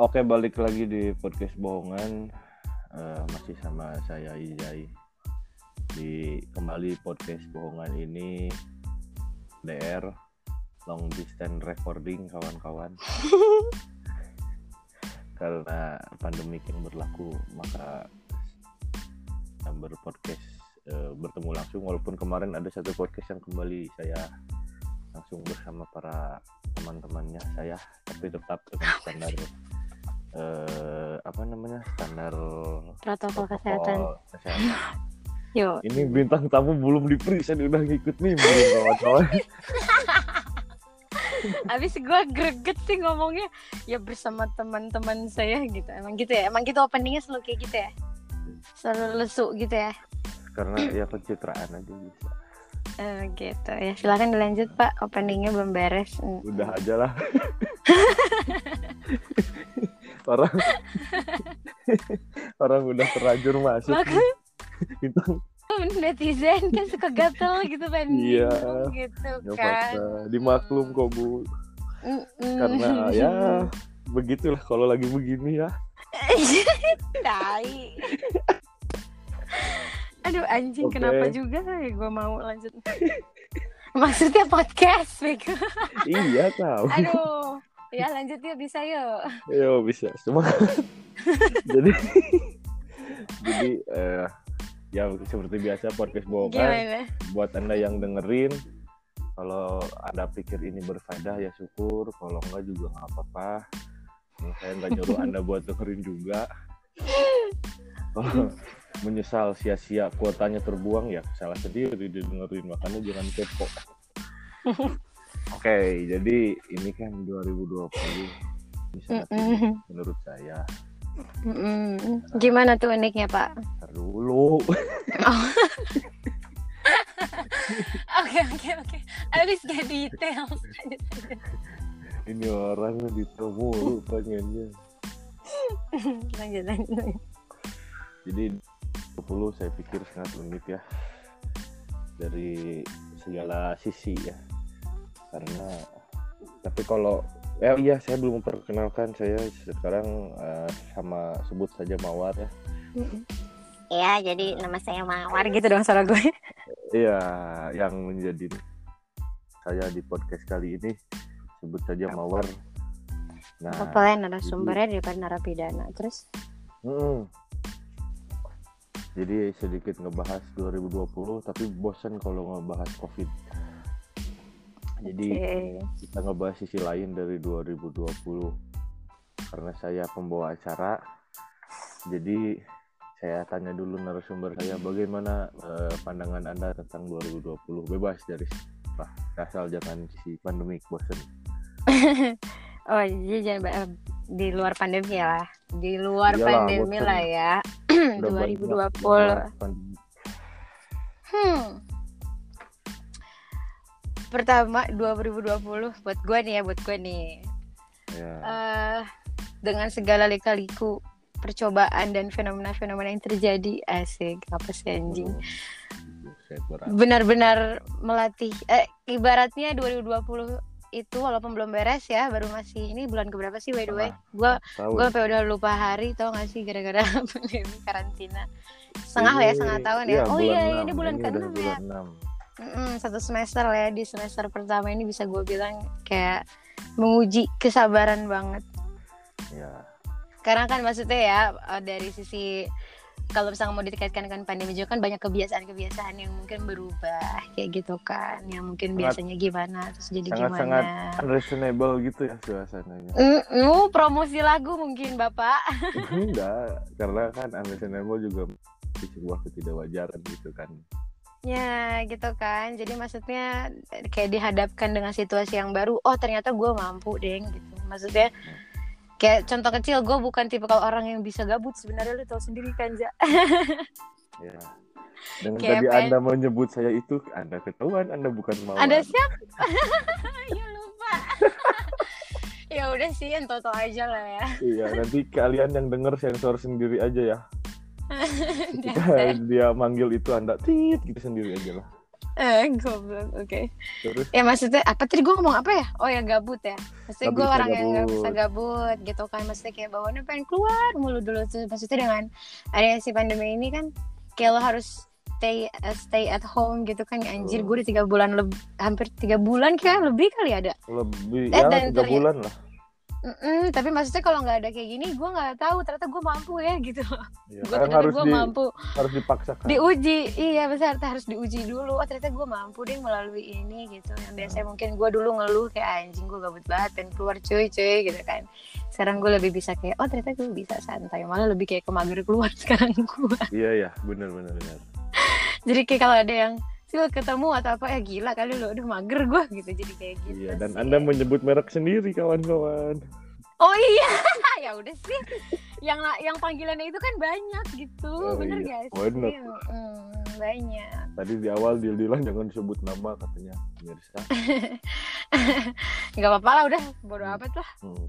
Oke, balik lagi di podcast bohongan. Eh, masih sama saya Ijai. Di kembali podcast bohongan ini DR long distance recording kawan-kawan. Karena pandemik yang berlaku, maka berpodcast eh, bertemu langsung walaupun kemarin ada satu podcast yang kembali saya langsung bersama para teman-temannya saya tapi tetap dengan standar eh, apa namanya standar protokol kesehatan. kesehatan. Ini bintang tamu belum diperiksa udah ngikut nih belum kawan-kawan. abis gue greget sih ngomongnya ya bersama teman-teman saya gitu. Emang gitu ya? Emang gitu openingnya selalu kayak gitu ya? Selalu lesu gitu ya? Karena ya pencitraan aja bisa. Eh, gitu ya. Silakan dilanjut Pak. Openingnya belum beres. Mm. Udah aja lah. orang orang udah terlanjur masuk bintang netizen kan suka gatel gitu kan? Iya. Gitu kan. apa-apa dimaklum kok bu Mm-mm. karena ya begitulah kalau lagi begini ya. Aduh anjing Oke. kenapa juga ya gue mau lanjut. Maksudnya podcast, Bego. iya tahu Aduh. Ya lanjut yuk bisa yuk. Yo bisa. Semua. jadi jadi eh, ya seperti biasa podcast bohongan buat anda yang dengerin kalau anda pikir ini berfaedah ya syukur. Kalau enggak juga nggak apa-apa. Saya nggak nyuruh anda buat dengerin juga. Menyesal sia-sia kuotanya terbuang ya salah sendiri didengerin makanya jangan kepo oke jadi ini kan 2020 ini sangat Mm-mm. unik menurut saya Mm-mm. Gimana tuh uniknya Pak? Ntar dulu Oke oke oke. Abis gak detail. ini orang ditemu pengennya lanjut lanjut. jadi 20 saya pikir sangat unik ya dari segala sisi ya karena tapi kalau eh iya saya belum memperkenalkan. Saya sekarang eh, sama sebut saja Mawar ya. Ya jadi nama saya Mawar gitu dong suara gue. iya yang menjadi saya di podcast kali ini. Sebut saja Mawar. Nah Apa ya narasumbernya daripada narapidana. Terus? mm, jadi sedikit ngebahas 2020 tapi bosan kalau ngebahas covid jadi Oke. kita ngebahas sisi lain dari 2020 karena saya pembawa acara jadi saya tanya dulu narasumber saya bagaimana eh, pandangan anda tentang 2020 bebas dari apa asal jangan sisi pandemik bosen Oh jadi jangan di luar pandemi ya lah. Di luar Iyalah, pandemi bosen. lah ya. Udah banyak 2020. bahas pandemi. Hmm. Pertama 2020 buat gue nih ya buat gue nih. ya. Eh dengan segala lika-liku percobaan dan fenomena-fenomena yang terjadi asik. Apa sih anjing? Benar-benar melatih. Eh ibaratnya 2020 itu walaupun belum beres ya baru masih ini bulan keberapa sih by the way? Gue gue sampai udah lupa hari tau gak sih gara-gara pandemi karantina. Setengah ya Ini- setengah tahun ya? Iya, oh iya ini bulan ke-6 ya? bulan. Mm-mm, satu semester lah ya di semester pertama ini bisa gue bilang kayak menguji kesabaran banget. Ya karena kan maksudnya ya eh, dari sisi kalau misalnya mau dikaitkan dengan pandemi juga kan banyak kebiasaan-kebiasaan yang mungkin berubah kayak gitu kan yang mungkin Sangat- biasanya gimana terus jadi sangat-sangat gimana. unreasonable gitu ya suasananya. Mm, uh, promosi lagu mungkin bapak. Enggak karena kan unreasonable juga di sebuah ketidakwajaran gitu kan ya gitu kan jadi maksudnya eh, kayak dihadapkan dengan situasi yang baru oh ternyata gue mampu deh gitu maksudnya kayak contoh kecil gue bukan tipe kalau orang yang bisa gabut sebenarnya lu tau sendiri kan Ja ya dengan Kayak tadi pengen- anda menyebut saya itu anda ketahuan anda bukan mau Ada siapa? ya lupa. ya udah sih yang toto aja lah ya. iya nanti kalian yang denger sensor sendiri aja ya dia manggil itu anda tit gitu sendiri aja lah. Eh goblok oke. Terus? Ya maksudnya apa tadi gue ngomong apa ya? Oh ya gabut ya? Maksudnya gue orang yang nggak gabut. bisa gabut gitu kan. Maksudnya kayak bawaannya pengen keluar mulu dulu tuh. Maksudnya dengan adanya si pandemi ini kan kayak lo harus stay uh, stay at home gitu kan. Anjir Hmm. gue udah tiga bulan lebih hampir tiga bulan kayak lebih kali ada. Lebih Eh, ya tiga bulan lah Mm-mm, tapi maksudnya kalau nggak ada kayak gini gue nggak tahu ternyata gue mampu ya gitu. Ya, gue ternyata harus gue di, mampu. harus dipaksakan. Diuji iya besar harus diuji dulu. Oh ternyata gue mampu deh melalui ini gitu. Yang biasanya mungkin gue dulu ngeluh kayak anjing gue gabut banget dan keluar cuy cuy gitu kan. Sekarang gue lebih bisa kayak oh ternyata gue bisa santai. Malah lebih kayak kemager keluar sekarang gue iya ya benar benar benar. Jadi kayak kalau ada yang Sil ketemu atau apa ya gila kali lo udah mager gue gitu. Jadi kayak gitu iya dan sih. anda menyebut merek sendiri kawan-kawan. Oh iya. Ya udah sih. Yang yang panggilannya itu kan banyak gitu. Oh, bener iya. gak sih? Bener. Hmm, banyak. Tadi di awal dia bilang jangan disebut nama katanya pemirsa. Nggak apa-apa lah udah. Bodo amat lah. Hmm.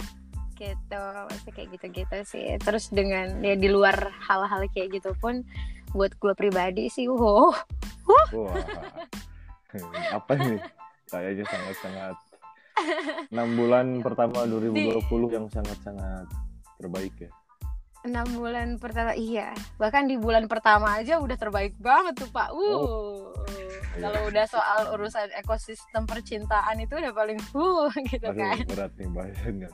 gitu. Masih kayak gitu-gitu sih. Terus dengan ya di luar hal-hal kayak gitu pun buat gue pribadi sih wow. Wah. Apa nih? Kayaknya sangat-sangat. Enam bulan pertama 2020 yang sangat-sangat terbaik ya. Enam bulan pertama iya. Bahkan di bulan pertama aja udah terbaik banget tuh pak. Uh Iya. kalau udah soal urusan ekosistem percintaan itu udah paling uh gitu Aduh, kan. berat nih bahasanya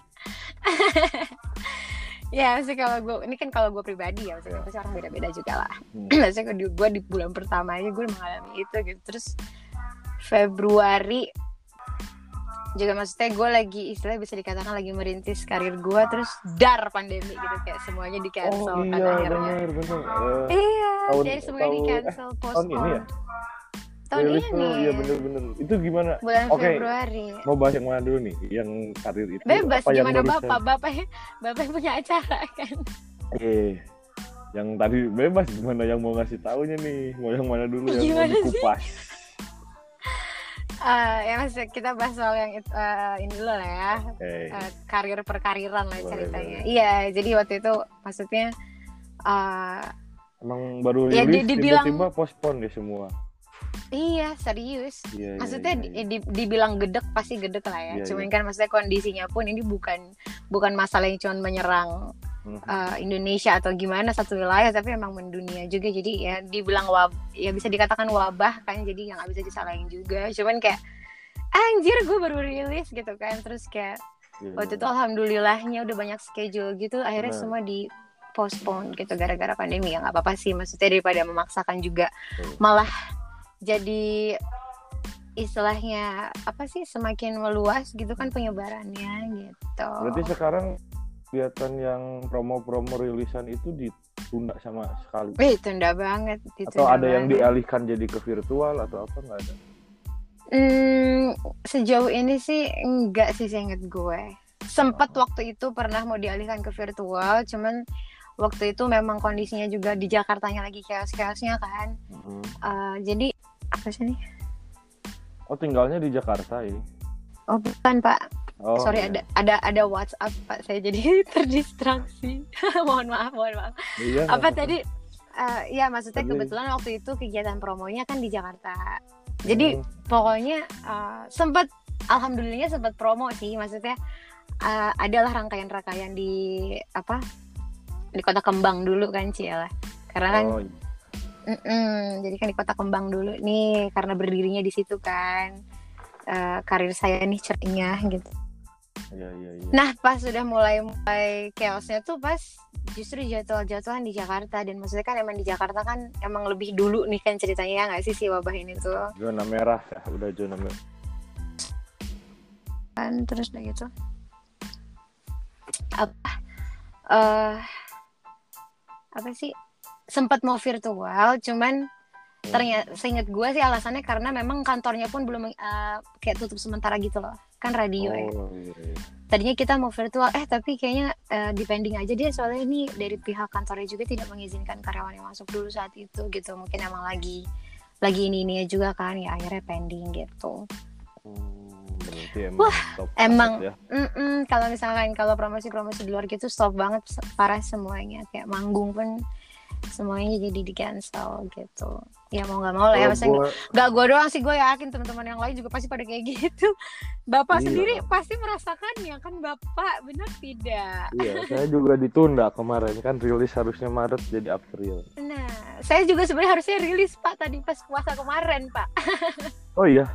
ya maksudnya kalau gue ini kan kalau gue pribadi ya maksudnya Iya. pasti orang beda-beda juga lah. Hmm. maksudnya gue di bulan pertama aja gue mengalami itu gitu. Terus Februari juga maksudnya gue lagi istilahnya bisa dikatakan lagi merintis karir gue terus dar pandemi gitu kayak semuanya di oh cancel kan iya akhirnya. benar benar Eh, iya tahun- jadi semuanya di tahun- cancel tahun ini ya tahun Rilis ini tuh, iya bener-bener itu gimana? Bulan Oke. Februari. Mau bahas yang mana dulu nih? Yang karir itu bebas apa yang gimana barusan? bapak? bapak bapak yang punya acara kan? Eh yang tadi bebas gimana yang mau ngasih taunya nih? Mau yang mana dulu yang Gimana mau sih? dikupas? Eh, ya mas kita bahas soal yang it- eh, ini dulu lah ya. Eh eh, karir perkariran lah Boleh, ceritanya. boleh. Iya, jadi waktu itu maksudnya eh, emang baru Ya, rilis dibilang- tiba-tiba postpone deh semua iya serius. iya, iya, Maksudnya iya, di- iya. di- dibilang gedek pasti gedek lah ya. Iya, Cuman iya. kan maksudnya kondisinya pun ini bukan bukan masalah yang cuma menyerang eh, Indonesia atau gimana satu wilayah, tapi emang mendunia juga. Jadi ya dibilang wab, ya bisa dikatakan wabah kan. Jadi yang nggak bisa disalahin juga. Cuman kayak anjir gue baru rilis gitu kan. Terus kayak Iya, waktu iya. itu alhamdulillahnya udah banyak schedule gitu akhirnya Benar. semua di postpone gitu gara-gara pandemi ya nggak apa-apa sih maksudnya daripada memaksakan juga malah jadi istilahnya apa sih semakin meluas gitu kan penyebarannya gitu berarti sekarang kegiatan yang promo-promo rilisan itu ditunda sama sekali Wih, tunda banget atau ditunda ada yang banget. dialihkan jadi ke virtual atau apa nggak ada Hmm, sejauh ini sih enggak sih seinget gue. Sempat Oh. waktu itu pernah mau dialihkan ke virtual, cuman waktu itu memang kondisinya juga di Jakartanya lagi chaos-chaosnya kan. Mhm. Eh, jadi apa sih nih? oh tinggalnya di Jakarta ini Oh bukan Pak, oh sorry iya. ada ada ada WhatsApp Pak, saya jadi terdistraksi. mohon maaf, mohon maaf. Iya, Apa tadi? Eh, ya maksudnya Tadi- kebetulan waktu itu kegiatan promonya kan di Jakarta. Jadi Hmm. pokoknya uh, sempat alhamdulillahnya sempat promo sih maksudnya uh, adalah rangkaian-rangkaian di apa di kota Kembang dulu kan Ciela karena kan oh, mm-mm, jadi kan di kota Kembang dulu nih karena berdirinya di situ kan. Uh, karir saya nih ceritanya gitu. Iya iya iya. Nah pas sudah mulai mulai chaosnya tuh pas justru jadwal-jadwalan di Jakarta. Dan maksudnya kan emang di Jakarta kan emang lebih dulu nih kan ceritanya ya nggak sih si wabah ini tuh? Zona merah ya udah zona merah kan terus udah gitu. Apa? Eh apa sih sempat mau virtual cuman ternyata seingat gue sih alasannya karena memang kantornya pun belum eh, kayak tutup sementara gitu loh. Kan radio ya. Oh iya, iya. tadinya kita mau virtual eh tapi kayaknya eh, depending aja dia soalnya ini dari pihak kantornya juga tidak mengizinkan karyawan yang masuk dulu saat itu gitu. Mungkin emang lagi lagi ini ini juga kan ya akhirnya pending gitu. Hmm, berarti emang ya. Mm-mm, kalau misalkan kalau promosi-promosi di luar gitu stop banget parah semuanya. Kayak manggung pun semuanya jadi di cancel gitu. Ya mau nggak mau lah ya maksudnya gua- nggak gue doang sih gue yakin teman-teman yang lain juga pasti pada kayak gitu. Bapak Iya. sendiri pasti merasakannya kan bapak benar tidak? Iya, saya juga ditunda kemarin kan rilis harusnya Maret jadi April. nah saya juga sebenarnya harusnya rilis pak tadi pas puasa kemarin pak. Oh iya,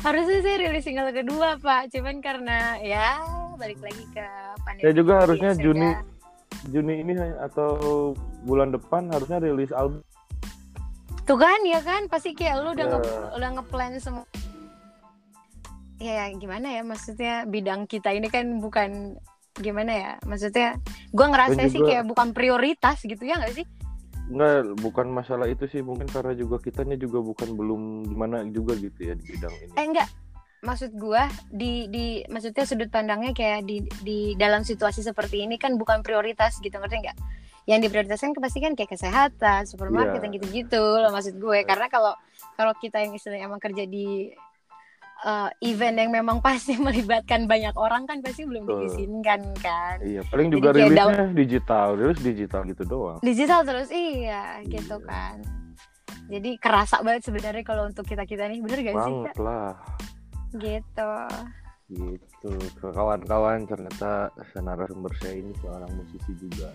harusnya saya rilis single kedua pak. Cuman karena ya balik lagi ke pandemi saya juga harusnya Juni ya. Juni ini atau bulan depan harusnya rilis album. Tuh kan ya kan pasti kayak lu udah Ya. nge udah ngeplan semua. Ya gimana ya maksudnya bidang kita ini kan bukan gimana ya maksudnya gua ngerasa Dan sih juga- kayak bukan prioritas gitu ya nggak sih Enggak, bukan masalah itu sih, mungkin karena juga kitanya juga bukan belum gimana juga gitu ya di bidang ini. eh enggak maksud gua di di maksudnya sudut pandangnya kayak di di dalam situasi seperti ini kan bukan prioritas gitu ngerti nggak yang diprioritaskan kan pasti kan kayak kesehatan supermarket Iya. yang gitu-gitu loh maksud gue karena kalau kalau kita yang istilahnya emang kerja di uh, event yang memang pasti melibatkan banyak orang kan pasti belum Betul. diizinkan kan Iya, paling juga rilisnya digital, rilis digital gitu doang. digital terus iya gitu Iya. kan jadi kerasa banget sebenarnya kalau untuk kita kita nih bener gak sih Banget Kak? lah. Gitu. Gitu, ke kawan-kawan ternyata narasumber saya ini seorang musisi juga.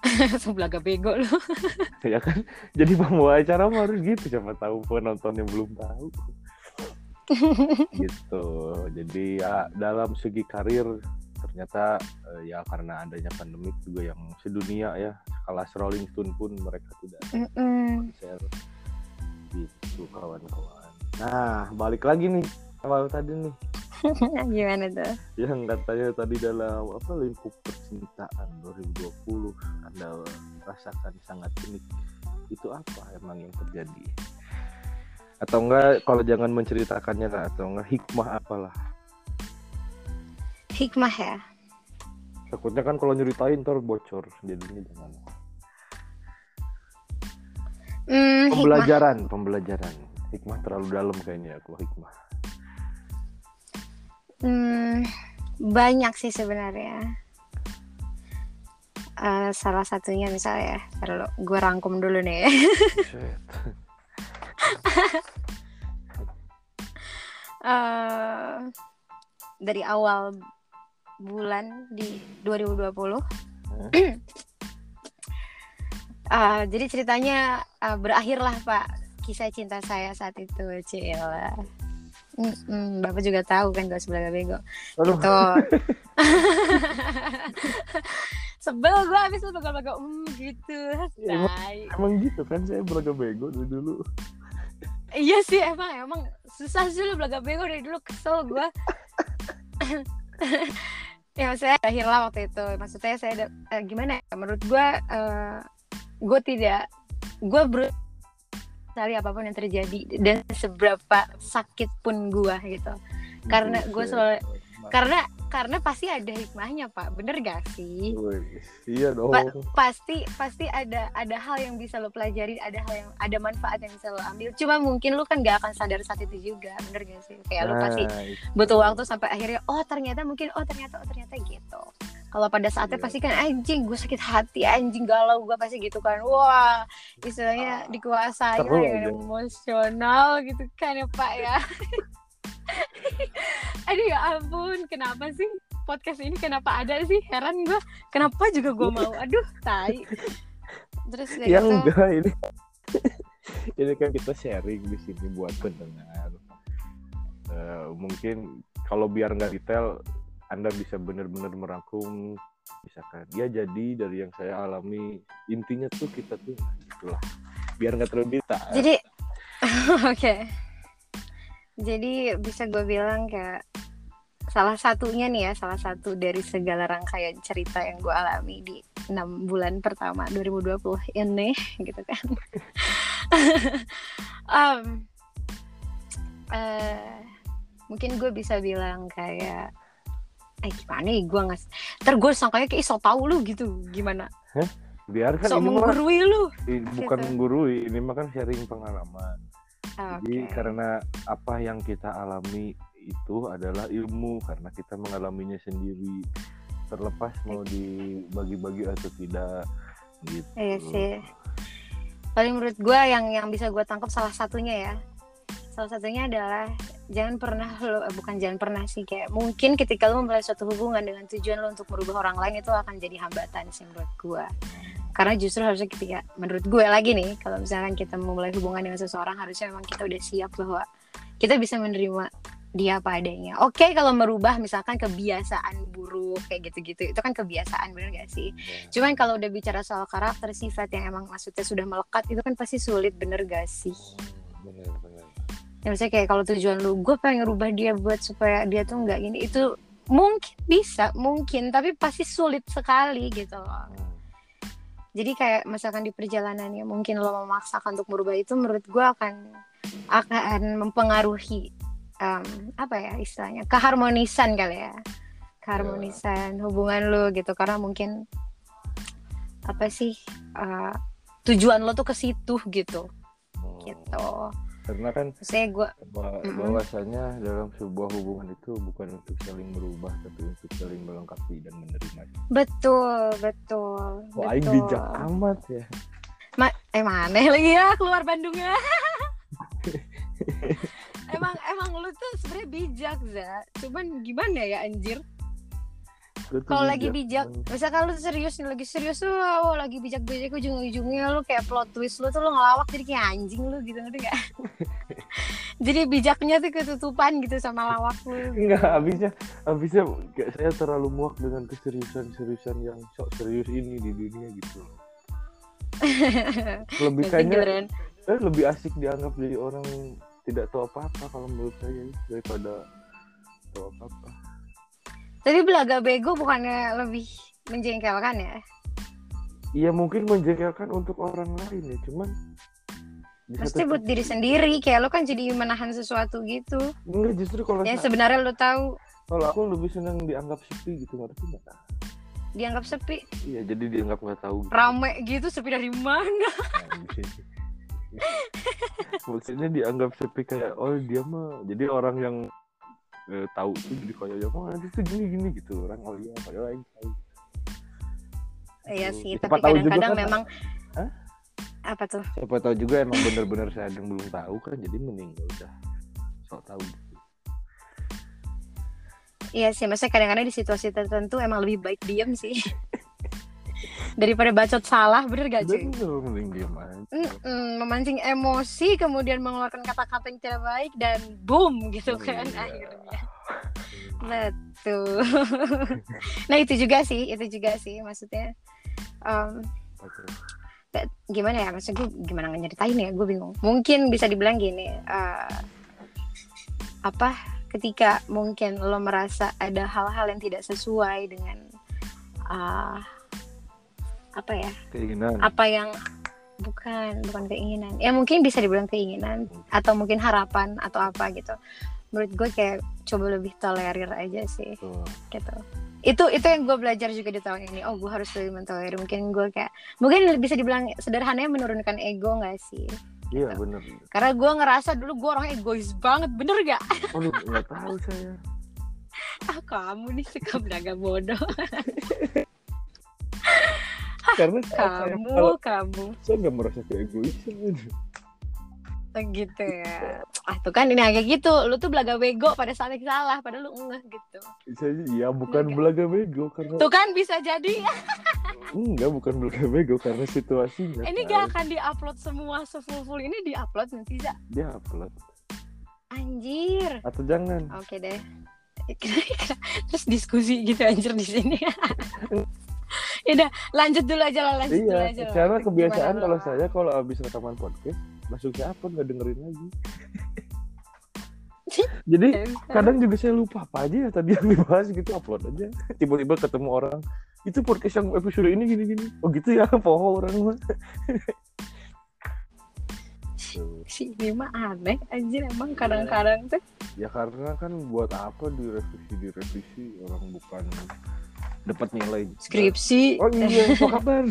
sebelaga bego lu. Ya kan? Jadi pembawa acara mah harus gitu. Siapa tahu penonton yang belum tahu. Gitu. Jadi ya dalam segi karir ternyata eh, ya karena adanya pandemik juga yang sedunia ya. Kelas Rolling Stone pun mereka tidak Mm-mm. konser. Gitu kawan-kawan. Nah balik lagi nih awal tadi nih. Gimana tuh? Yang katanya tadi dalam apa lingkup percintaan 2020 Anda rasakan sangat unik. Itu apa emang yang terjadi? Atau enggak kalau jangan menceritakannya lah atau enggak hikmah apalah? Hikmah ya? Takutnya kan kalau nyeritain ntar bocor jadinya jangan. Hikmah. Pembelajaran pembelajaran. Hikmah terlalu dalam kayaknya aku hikmah Hmm, banyak sih sebenarnya. Eh, salah satunya misalnya, kalau gue rangkum dulu nih. ya. Eh, dari awal bulan di 2020. Eh, jadi ceritanya eh, berakhirlah Pak kisah cinta saya saat itu, Cila. Mm-mm, Bapak juga tahu kan gak sebelah bego. Aduh, Tuh. Sebel gue abis lu pegang-pegang mm, gitu. Iya, emang- emang gitu kan saya belaga bego dari dulu Iya sih emang emang susah sih lu belaga bego dari dulu kesel gue. ya saya akhir lah waktu itu. Maksudnya saya ada- eh, gimana? ya, Menurut gue eh, gue tidak gue ber cari apa pun yang terjadi dan seberapa sakit pun gue gitu. Karena gue selalu karena karena pasti ada hikmahnya pak. Bener gak sih? Wih, iya dong. Pa- pasti pasti ada ada hal yang bisa lo pelajari ada hal yang ada manfaat yang bisa lo ambil. Cuma mungkin lo kan gak akan sadar saat itu juga bener gak sih? Kayak lo pasti Nah, itu. butuh waktu sampai akhirnya oh ternyata mungkin oh ternyata oh ternyata gitu. Kalau pada saatnya Iya. pasti kan anjing gue sakit hati anjing galau gue pasti gitu kan. Wah istilahnya dikuasai Seru lah dengan aja. emosional gitu kan ya pak ya aduh ya ampun kenapa sih podcast ini? Kenapa ada sih? Heran gue kenapa juga gue mau? Aduh tai. Terus ya itu enggak ini. Ini kan kita sharing di sini buat pendengar. Eh, mungkin kalau biar nggak detail anda bisa benar-benar merangkum misalkan ya jadi dari yang saya alami intinya tuh kita tuh nah, gitulah biar nggak terlalu detail. Jadi oke jadi bisa gue bilang kayak salah satunya nih ya salah satu dari segala rangkaian cerita yang gue alami di enam bulan pertama 2020 ini gitu kan. Em, eh, mungkin gue bisa bilang kayak eh gimana ya gue nggak ter gue sangkanya kayak "Ih, so tau lu gitu. Gimana? Biarkan so ini mah menggurui lu. bukan gitu. menggurui ini mah kan sharing pengalaman Jadi karena apa yang kita alami itu adalah ilmu karena kita mengalaminya sendiri. Terlepas mau dibagi-bagi atau tidak, gitu Iya sih. Paling menurut gue yang yang bisa gue tangkap salah satunya ya. Salah satunya adalah jangan pernah lo eh, bukan jangan pernah sih kayak mungkin ketika lo memulai suatu hubungan dengan tujuan lo untuk merubah orang lain itu akan jadi hambatan sih menurut gue. Karena justru harusnya ketika menurut gue lagi nih kalau misalkan kita memulai hubungan dengan seseorang harusnya memang kita udah siap bahwa kita bisa menerima dia apa adanya. Oke kalau merubah misalkan kebiasaan buruk kayak gitu-gitu itu kan kebiasaan bener gak sih? Ya. Cuman kalau udah bicara soal karakter sifat yang emang maksudnya sudah melekat itu kan pasti sulit bener gak sih? Hmm, bener bener Ya misalnya kayak kalau tujuan lu gue pengen ngerubah dia buat supaya dia tuh nggak gini itu mungkin bisa mungkin tapi pasti sulit sekali gitu loh. Jadi kayak misalkan di perjalanannya mungkin lo memaksakan untuk merubah itu menurut gue akan akan mempengaruhi em, apa ya istilahnya keharmonisan kali ya. Keharmonisan hubungan lo gitu. Karena mungkin apa sih eh, tujuan lo tuh ke situ gitu. Oh. gitu karena kan saya Mm-mm. bahwasanya dalam sebuah hubungan itu bukan untuk saling merubah tapi untuk saling melengkapi dan menerima. Betul betul wah ini betul. bijak amat ya. Ma- eh mana lagi ya? Keluar Bandungnya emang emang lu tuh sebenarnya bijak za cuman gimana ya anjir? Gua kalau lagi bijak misalkan lu serius nih lagi serius tuh oh, lagi bijak bijak ujung-ujungnya lu kayak plot twist lu tuh lu ngelawak jadi kayak anjing lu gitu ngerti gak jadi bijaknya tuh ketutupan gitu sama lawak lu Enggak, habisnya habisnya kayak saya terlalu muak dengan keseriusan-seriusan yang sok serius ini di dunia gitu. Lebih kayaknya eh, lebih asik dianggap jadi orang tidak tahu apa-apa kalau menurut saya daripada tahu apa-apa. Tapi belaga bego bukannya lebih menjengkelkan ya Iya mungkin menjengkelkan untuk orang lain ya, cuman Pasti buat diri sendiri kayak lo kan jadi menahan sesuatu gitu enggak justru kalau yang sebenarnya lo tahu kalau aku lebih senang dianggap sepi gitu ngerti nggak? dianggap sepi Iya jadi dianggap nggak tahu. Gitu. rame gitu sepi dari mana Nah. Maksudnya dianggap sepi kayak oh dia mah jadi orang yang eh, tahu tuh jadi kayak ya oh nanti tuh gini gini gitu orang oh iya padahal yang tahu. iya Gitu. sih Siapa tapi kadang-kadang kan- memang Hah? apa tuh Siapa tahu juga emang bener-bener saya yang belum tahu kan jadi mending gak usah sok tahu. gitu. iya sih maksudnya kadang-kadang di situasi tertentu emang lebih baik diem sih daripada bacot salah bener gak cuy Bener mending diem aja. Mm-mm, memancing emosi kemudian mengeluarkan kata-kata yang tidak baik dan boom gitu kan Iya. akhirnya betul nah itu juga sih itu juga sih maksudnya em, Oke. Kayak gimana ya maksud gue gimana nyeritain ya gue bingung mungkin bisa dibilang gini eh, apa ketika mungkin lo merasa ada hal-hal yang tidak sesuai dengan eh, apa ya? Keinginan. apa yang bukan bukan keinginan. Ya mungkin bisa dibilang keinginan atau mungkin harapan atau apa gitu. Menurut gue kayak coba lebih tolerir aja sih Tuh. gitu. Itu itu yang gue belajar juga di tahun ini. Oh gue harus lebih mentolerir. Mungkin gue kayak mungkin bisa dibilang sederhananya menurunkan ego nggak sih? Iya bener. karena gue ngerasa dulu gue orang egois banget bener gak Aduh nggak tahu saya. ah kamu nih suka belaga bodoh Karena saya, kamu kalau kamu saya nggak merasa keegoisan. gitu ya ah tuh kan ini kayak gitu lu tuh belaga bego pada saat yang salah padahal lu ngeh gitu Saya ya bukan Enggak. belaga bego karena tuh kan bisa jadi enggak bukan belaga bego karena situasinya. ini kan. gak akan diupload semua sefull full ini diupload nanti za Dia upload anjir atau jangan. Oke deh. Terus diskusi gitu anjir di sini. Ya udah, lanjut dulu aja lah, lanjut dulu Iya, aja lah. karena kebiasaan kalau saya kalau habis rekaman podcast langsung saya upload nggak dengerin lagi. Jadi Ya kadang juga saya lupa apa aja ya tadi yang dibahas gitu upload aja. Tiba-tiba ketemu orang itu podcast yang episode ini gini-gini. Oh gitu ya, poho orang mah. Si ini mah aneh anjir emang kadang-kadang tuh. Ya karena kan buat apa direvisi direvisi orang bukan dapat nilai Skripsi. Oh iya, apa kabar?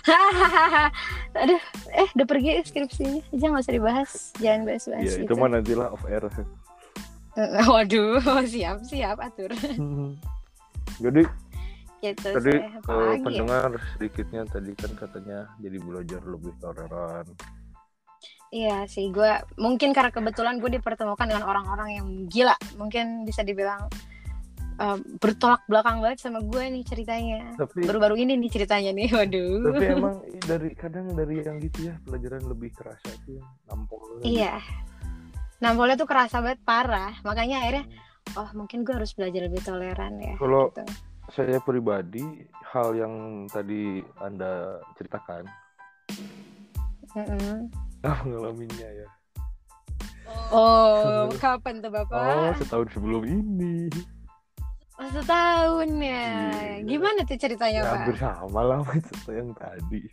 Aduh, eh udah pergi skripsinya. Aja nggak usah dibahas. Jangan bahas-bahas Iya, gitu. itu mah nantilah off air. Eh, Waduh, siap siap atur. Jadi gitu tadi sih. eh, ya? pendengar sedikitnya tadi kan katanya jadi belajar lebih toleran Iya sih, gue mungkin karena kebetulan gue dipertemukan dengan orang-orang yang gila, mungkin bisa dibilang bertolak belakang banget sama gue nih ceritanya. tapi Baru-baru ini nih ceritanya nih, waduh. tapi emang dari kadang dari yang gitu ya pelajaran lebih kerasa itu yang nampol Iya. Nampolnya tuh kerasa banget parah, makanya akhirnya, oh mungkin gue harus belajar lebih toleran ya. Kalau- gitu. saya pribadi hal yang tadi anda ceritakan Mm-mm. ah mengalaminya ya Oh, kapan tuh oh bapak? setahun sebelum ini Oh, setahun ya. Iya. Gimana tuh ceritanya ya, pak? hampir sama lah sama yang tadi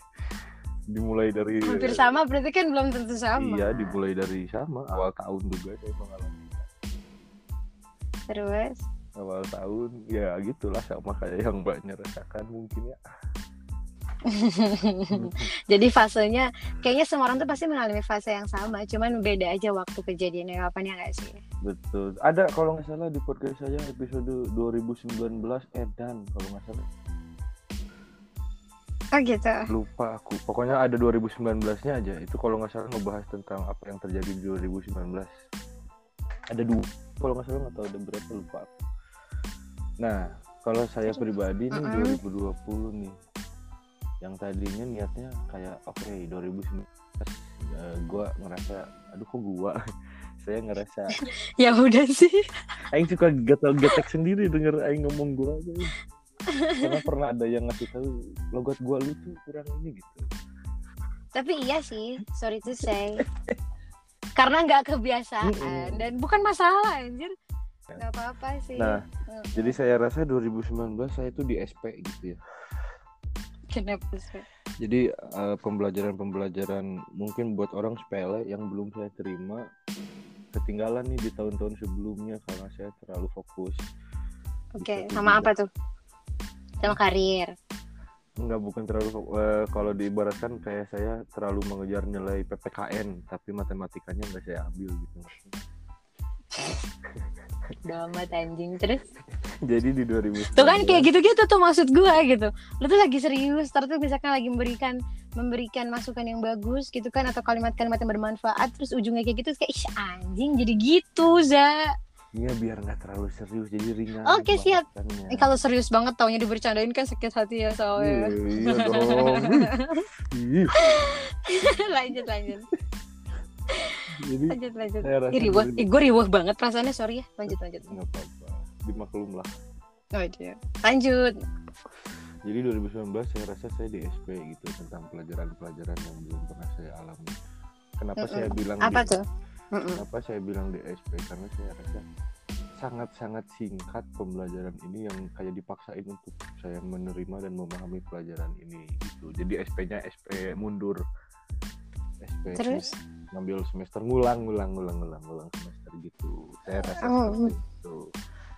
dimulai dari Hampir sama, berarti kan belum tentu sama. iya dimulai dari sama awal tahun juga saya mengalami Terus? awal tahun ya gitulah sama kayak yang mbaknya rasakan mungkin ya Jadi fasenya kayaknya semua orang tuh pasti mengalami fase yang sama, cuman beda aja waktu kejadiannya kapan ya nggak sih? betul ada kalau nggak salah di podcast saya episode 2019 Edan kalau nggak salah Oh gitu. lupa aku pokoknya ada 2019 nya aja itu kalau nggak salah ngebahas tentang apa yang terjadi di 2019 ada dua kalau nggak salah nggak tahu ada berapa lupa aku. nah kalau saya pribadi nih Mm-mm. 2020 nih yang tadinya niatnya kayak oke 2019 eh, gua ngerasa aduh kok gua saya ngerasa Ya udah sih. Aing suka getek-getek sendiri denger Aing ngomong gua aja karena pernah ada yang ngasih tahu logat gua lu tuh kurang ini gitu Tapi iya sih, sorry to say. Karena nggak kebiasaan Mm-mm. dan bukan masalah anjir. Nggak apa-apa sih. Nah, Mm. Jadi saya rasa 2019 saya itu di SP gitu ya. Kenapa sih? Jadi eh, pembelajaran-pembelajaran mungkin buat orang sepele yang belum saya terima ketinggalan nih di tahun-tahun sebelumnya karena saya terlalu fokus. Oke, satu sama apa tuh? Sama karir. Enggak bukan terlalu eh, kalau diibaratkan kayak saya terlalu mengejar nilai PPKN tapi matematikanya nggak saya ambil gitu. Udah amat anjing terus. Jadi di 2019 Tuh kan kayak gitu-gitu tuh maksud gue gitu. Lu tuh lagi serius, terus tuh misalkan lagi memberikan memberikan masukan yang bagus gitu kan atau kalimat-kalimat yang bermanfaat terus ujungnya kayak gitu kayak "Ih, anjing jadi gitu za Iya biar nggak terlalu serius jadi ringan. Oke, siap. bahasannya. Eh, kalau serius banget taunya dibercandain kan sakit hati ya soalnya Iya dong. Ih, lanjut lanjut Jadi lanjut lanjut Ih, riwah gue riwah banget perasaannya sorry ya lanjut lanjut nggak apa-apa dimaklum lah. Oh, iya. lanjut. Jadi 2019 saya rasa saya di SP gitu tentang pelajaran-pelajaran yang belum pernah saya alami. Kenapa Mm-mm. saya bilang apa di, tuh? Kenapa saya bilang di SP karena saya rasa sangat-sangat singkat pembelajaran ini yang kayak dipaksain untuk saya menerima dan memahami pelajaran ini gitu. Jadi SP-nya SP mundur. SP Terus? ngambil semester ngulang ngulang ngulang ngulang ngulang semester gitu. Saya rasa Oh. seperti itu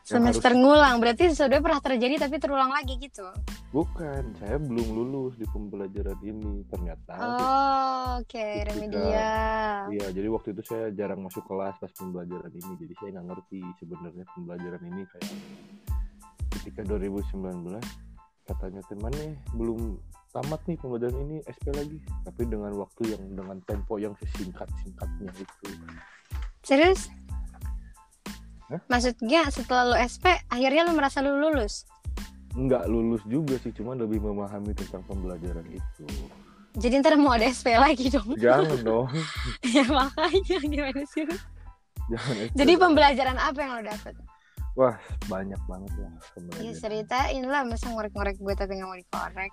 semester harus- ngulang berarti sudah pernah terjadi tapi terulang lagi gitu? Bukan, saya belum lulus di pembelajaran ini ternyata. oh oke ketika- remedial. Iya, jadi waktu itu saya jarang masuk kelas pas pembelajaran ini, jadi saya nggak ngerti sebenarnya pembelajaran ini kayak ketika 2019 katanya teman nih? Belum tamat nih pembelajaran ini SP lagi, tapi dengan waktu yang dengan tempo yang sesingkat singkatnya itu. serius Hah? maksudnya setelah lu SP akhirnya lu merasa lu lulus Nggak lulus juga sih, cuma lebih memahami tentang pembelajaran itu. jadi ntar mau ada SP lagi dong Jangan dong, ya makanya gimana sih jangan. SP. jadi pembelajaran apa yang lo dapet Wah, banyak banget lah ya pembelajaran. ceritain lah masa ngorek-ngorek gue tapi nggak mau dikorek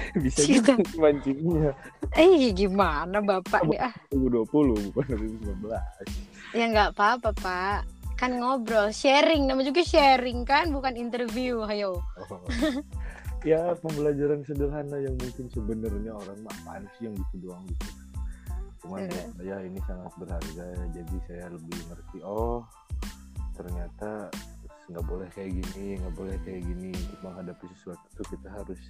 bisa Cerita. gitu mancingnya. Eh gimana bapak nih ah 2020 bukan 2019 ya nggak apa-apa pak. Kan ngobrol sharing. Namanya juga sharing kan? Bukan interview. Ayo. Oh. ya pembelajaran sederhana yang mungkin sebenarnya orang mah apaan sih yang gitu doang gitu. Cuman Iya. buat saya ini sangat berharga. Jadi saya lebih ngerti oh ternyata nggak boleh kayak gini nggak boleh kayak gini. Untuk menghadapi sesuatu itu kita harus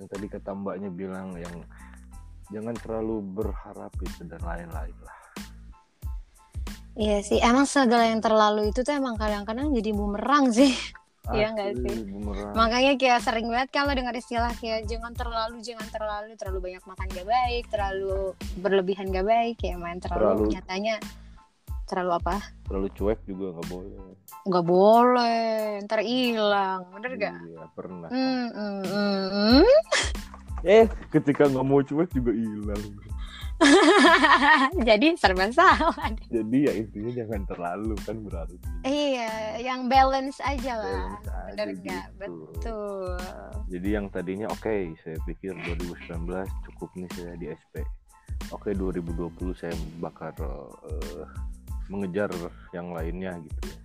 yang tadi kata mbaknya bilang yang jangan terlalu berharap itu dan lain-lain lah Iya sih, emang segala yang terlalu itu tuh emang kadang-kadang jadi bumerang sih. Iya nggak Asli, sih? beneran. Makanya kayak sering banget kalau dengar istilah kayak jangan terlalu, jangan terlalu, terlalu banyak makan gak baik, terlalu berlebihan gak baik, kayak main terlalu, Terlalu- nyatanya terlalu apa? terlalu cuek juga nggak boleh Nggak boleh, ntar hilang, bener gak? iya pernah hmm, hmm, hmm. eh ketika nggak mau cuek juga hilang Jadi serba salah. jadi ya intinya jangan terlalu kan berarti Iya, yang balance aja lah. Balance aja Bener gak? gitu. Betul. jadi yang tadinya oke saya pikir 2019 cukup nih saya di SP oke 2020 saya bakal eh, mengejar yang lainnya gitu ya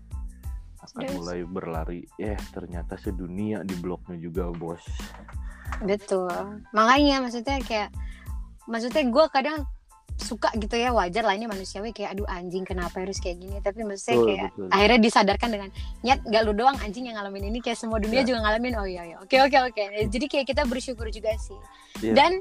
akan Terus? mulai berlari eh ternyata sedunia di bloknya juga bos Betul. Makanya maksudnya kayak maksudnya gue kadang suka gitu ya wajar lah ini manusiawi kayak aduh anjing kenapa harus kayak gini tapi maksudnya Betul, kayak betul. akhirnya disadarkan dengan nyet gak lu doang anjing yang ngalamin ini kayak semua dunia Ya. juga ngalamin oh iya iya oke oke oke jadi kayak kita bersyukur juga sih Iya. dan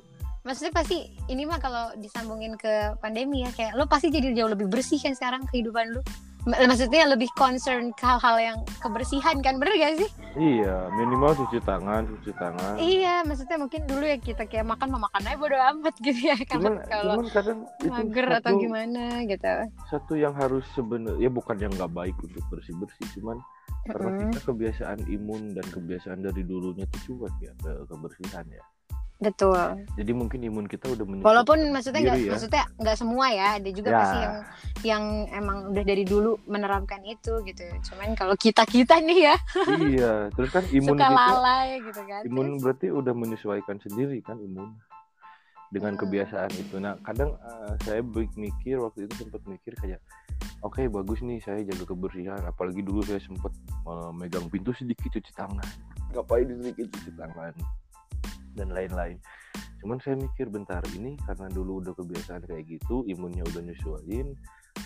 maksudnya pasti ini mah kalau disambungin ke pandemi ya kayak lo pasti jadi jauh lebih bersih kan sekarang kehidupan M- maksudnya lebih concern ke hal-hal yang kebersihan kan bener gak sih iya minimal cuci tangan cuci tangan Iya, maksudnya mungkin dulu ya kita kayak makan mau makan aja bodo amat gitu ya. cuman Karena kalau cuman kadang mager satu, atau gimana gitu. satu yang harus sebenarnya ya bukan yang nggak baik untuk bersih bersih cuman karena Mm-mm. kita kebiasaan imun dan kebiasaan dari dulunya tuh cuek ya ke kebersihan ya Betul. jadi mungkin imun kita udah menyesuaikan Walaupun maksudnya nggak ya. maksudnya nggak semua ya, ada juga Ya. pasti yang yang emang udah dari dulu menerapkan itu gitu. Cuman kalau kita kita nih ya iya terus kan imun suka kita lalai gitu kan. imun berarti udah menyesuaikan sendiri kan imun dengan Hmm. kebiasaan itu nah kadang eh, saya mikir waktu itu sempat mikir kayak oke bagus nih saya jaga kebersihan apalagi dulu saya sempat eh, megang pintu sedikit cuci tangan ngapain sedikit cuci tangan dan lain-lain cuman saya mikir bentar ini karena dulu udah kebiasaan kayak gitu imunnya udah nyesuaiin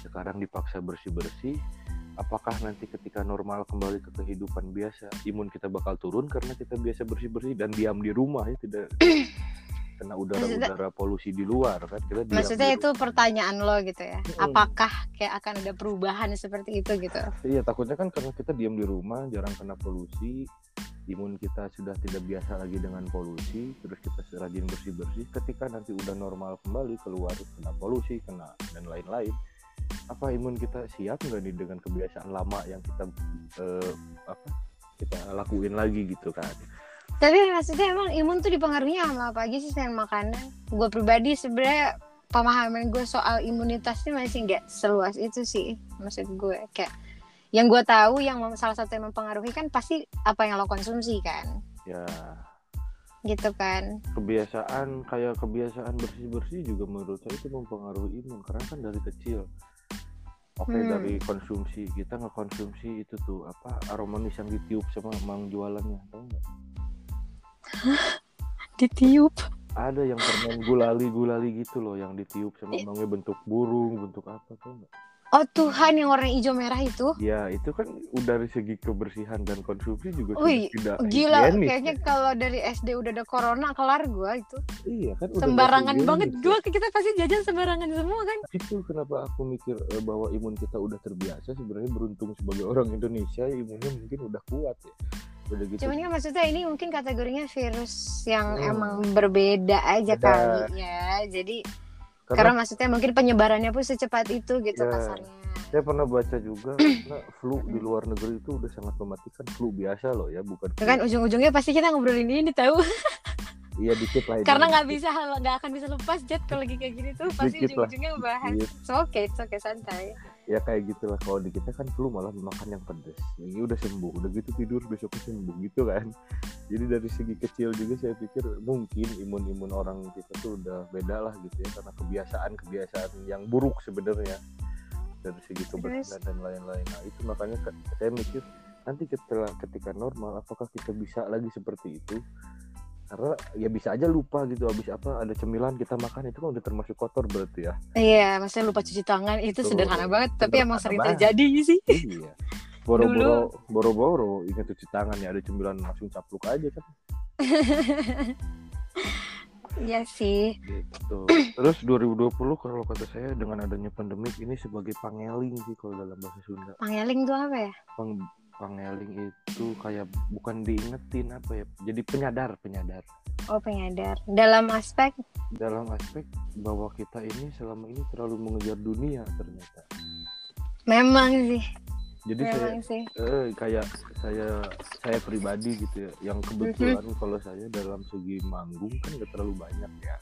sekarang dipaksa bersih-bersih apakah nanti ketika normal kembali ke kehidupan biasa imun kita bakal turun karena kita biasa bersih-bersih dan diam di rumah ya tidak kena udara-udara polusi di luar kan kita diam Maksudnya di itu pertanyaan lo gitu ya. Apakah kayak akan ada perubahan seperti itu gitu? iya takutnya kan karena kita diam di rumah jarang kena polusi imun kita sudah tidak biasa lagi dengan polusi terus kita rajin bersih-bersih ketika nanti udah normal kembali keluar kena polusi kena dan lain-lain apa imun kita siap nggak nih dengan kebiasaan lama yang kita eh, apa kita lakuin lagi gitu kan Tapi maksudnya emang imun tuh dipengaruhi sama apa aja sih selain makanan? Gue pribadi sebenarnya pemahaman gue soal imunitasnya masih nggak seluas itu sih. Maksud gue kayak yang gue tahu yang salah satu yang mempengaruhi kan pasti apa yang lo konsumsi kan, ya gitu kan? kebiasaan kayak kebiasaan bersih bersih juga menurut saya itu mempengaruhi imun karena kan dari kecil oke Hmm. dari konsumsi kita nggak konsumsi itu tuh apa aromanis yang ditiup sama mang jualannya tahu nggak Ditiup. ada yang permen gulali gulali gitu loh yang ditiup sama I- mangnya bentuk burung bentuk apa tuh nggak Oh Tuhan yang warna hijau merah itu. ya itu kan udah dari segi kebersihan dan konsumsi juga Wih, sudah tidak Gila, higienis, kayaknya ya. kalau dari SD udah ada corona kelar gue itu. iya kan udah Sembarangan banget ya. gue kita pasti jajan sembarangan semua kan. itu kenapa aku mikir eh, bahwa imun kita udah terbiasa sebenarnya beruntung sebagai orang Indonesia imunnya mungkin udah kuat ya udah gitu Cuman kan maksudnya ini mungkin kategorinya virus yang Hmm. emang berbeda aja Beda. kali ya. Jadi karena, karena, maksudnya mungkin penyebarannya pun secepat itu gitu Ya. kasarnya. saya pernah baca juga karena flu di luar negeri itu udah sangat mematikan flu biasa loh ya bukan flu. kan ujung-ujungnya pasti kita ngobrolin ini tahu. iya dikit lah karena nggak bisa nggak akan bisa lepas jet kalau lagi kayak gini tuh pasti ujung-ujungnya. Dikit. So oke, it's okay santai. Ya kayak gitulah. Kalau di kita kan flu malah makan yang pedes. Ini udah sembuh. Udah gitu tidur besoknya sembuh gitu kan. Jadi dari segi kecil juga saya pikir mungkin imun-imun orang kita tuh udah beda lah gitu ya. Karena kebiasaan-kebiasaan yang buruk sebenarnya. Dari segi kebersihan dan lain-lain. Nah itu makanya saya mikir nanti ketika ketika normal apakah kita bisa lagi seperti itu karena ya bisa aja lupa gitu habis apa ada cemilan kita makan itu kan udah termasuk kotor berarti ya Iya, maksudnya lupa cuci tangan itu Tuh, sederhana banget, tapi emang sederhana sering banget. terjadi sih. iya boro-boro boro-boro ingat cuci tangan ya ada cemilan langsung capluk aja kan Iya sih. gitu terus 2020 kalau kata saya dengan adanya pandemik ini sebagai pangeling sih kalau dalam bahasa Sunda Pangeling tuh apa ya? Pang, pangeling itu kayak bukan diingetin apa ya jadi penyadar penyadar. Oh penyadar. Dalam aspek? Dalam aspek bahwa kita ini selama ini terlalu mengejar dunia ternyata. Memang sih. Jadi saya memang sih. eh, kayak saya saya pribadi gitu ya yang kebetulan kalau saya dalam segi manggung kan gak terlalu banyak ya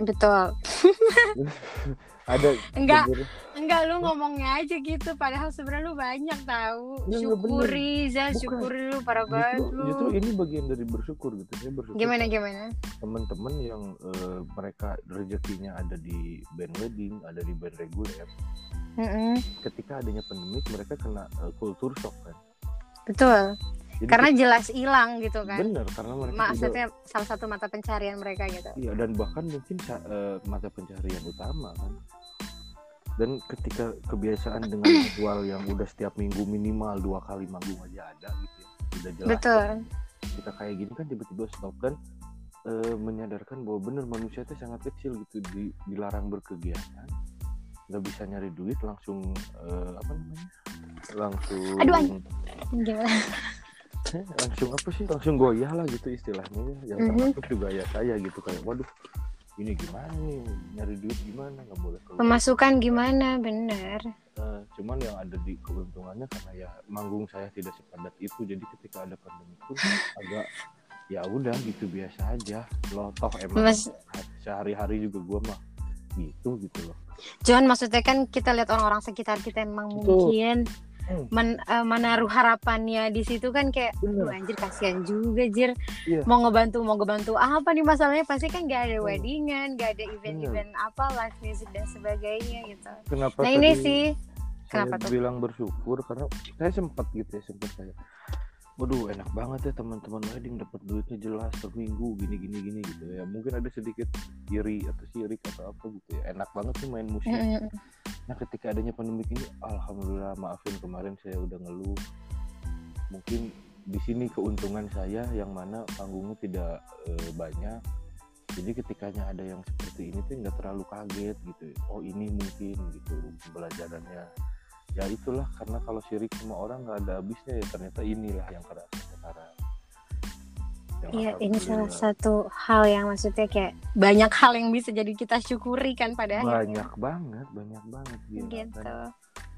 betul. Ada Enggak. enggak lu ngomongnya aja gitu. Padahal sebenarnya lu banyak tahu. Enggak, syukuri Bukan. syukuri lu parah banget justru, lu justru ini bagian dari bersyukur gitu. Saya bersyukur gimana gimana? teman-teman yang eh, mereka rezekinya ada di band wedding ada di band reguler. Mm-mm. ketika adanya pandemik mereka kena eh, kultur shock kan. Betul Jadi karena jelas hilang gitu kan. Bener karena mereka maksudnya salah satu mata pencarian mereka gitu. Iya dan bahkan mungkin eh, mata pencarian utama kan. Dan ketika kebiasaan dengan jadwal yang udah setiap minggu minimal dua kali manggung aja ada gitu ya udah jelas betul. kita kayak gini kan tiba-tiba stop dan eh, menyadarkan bahwa bener manusia itu sangat kecil gitu di, dilarang berkegiatan nggak bisa nyari duit langsung eh, apa namanya langsung Aduh, an- gimana langsung apa sih? Langsung goyah lah gitu istilahnya. Ya. yang Mhm. termasuk juga ya saya gitu kayak waduh ini gimana nih? Nyari duit gimana? Nggak boleh keluar. Pemasukan gimana? Bener. Eh, cuman yang ada di keuntungannya karena ya manggung saya tidak sepadat itu. Jadi ketika ada pandemi pun agak ya udah gitu biasa aja. Loh toh emang Mas- sehari-hari juga gua mah gitu gitu loh. Cuman maksudnya kan kita lihat orang-orang sekitar kita emang Betul. mungkin Hmm. men- eh, menaruh harapannya di situ kan kayak. Duh, anjir kasihan juga jir Iya. mau ngebantu mau ngebantu apa nih masalahnya pasti kan gak ada Hmm. weddingan gak ada event-event apa live music dan sebagainya gitu kenapa nah ini sih saya kenapa tuh? bilang bersyukur karena saya sempat gitu ya sempat saya waduh enak banget ya teman-teman wedding dapat duitnya jelas per minggu gini gini gini gitu ya. Mungkin ada sedikit iri atau sirik atau apa gitu ya. Enak banget sih main musik. Mm-mm. nah ketika adanya pandemi ini alhamdulillah maafin kemarin saya udah ngeluh. Mungkin di sini keuntungan saya yang mana panggungnya tidak eh, banyak. Jadi ketikanya ada yang seperti ini tuh nggak terlalu kaget gitu. Oh ini mungkin gitu pembelajarannya ya itulah karena kalau sirik sama orang nggak ada habisnya ya ternyata inilah yang kerasa sekarang. Yang Iya, ini salah satu hal yang maksudnya kayak banyak hal yang bisa jadi kita syukuri kan pada akhirnya. banyak banget banyak banget gila. Gitu. Kan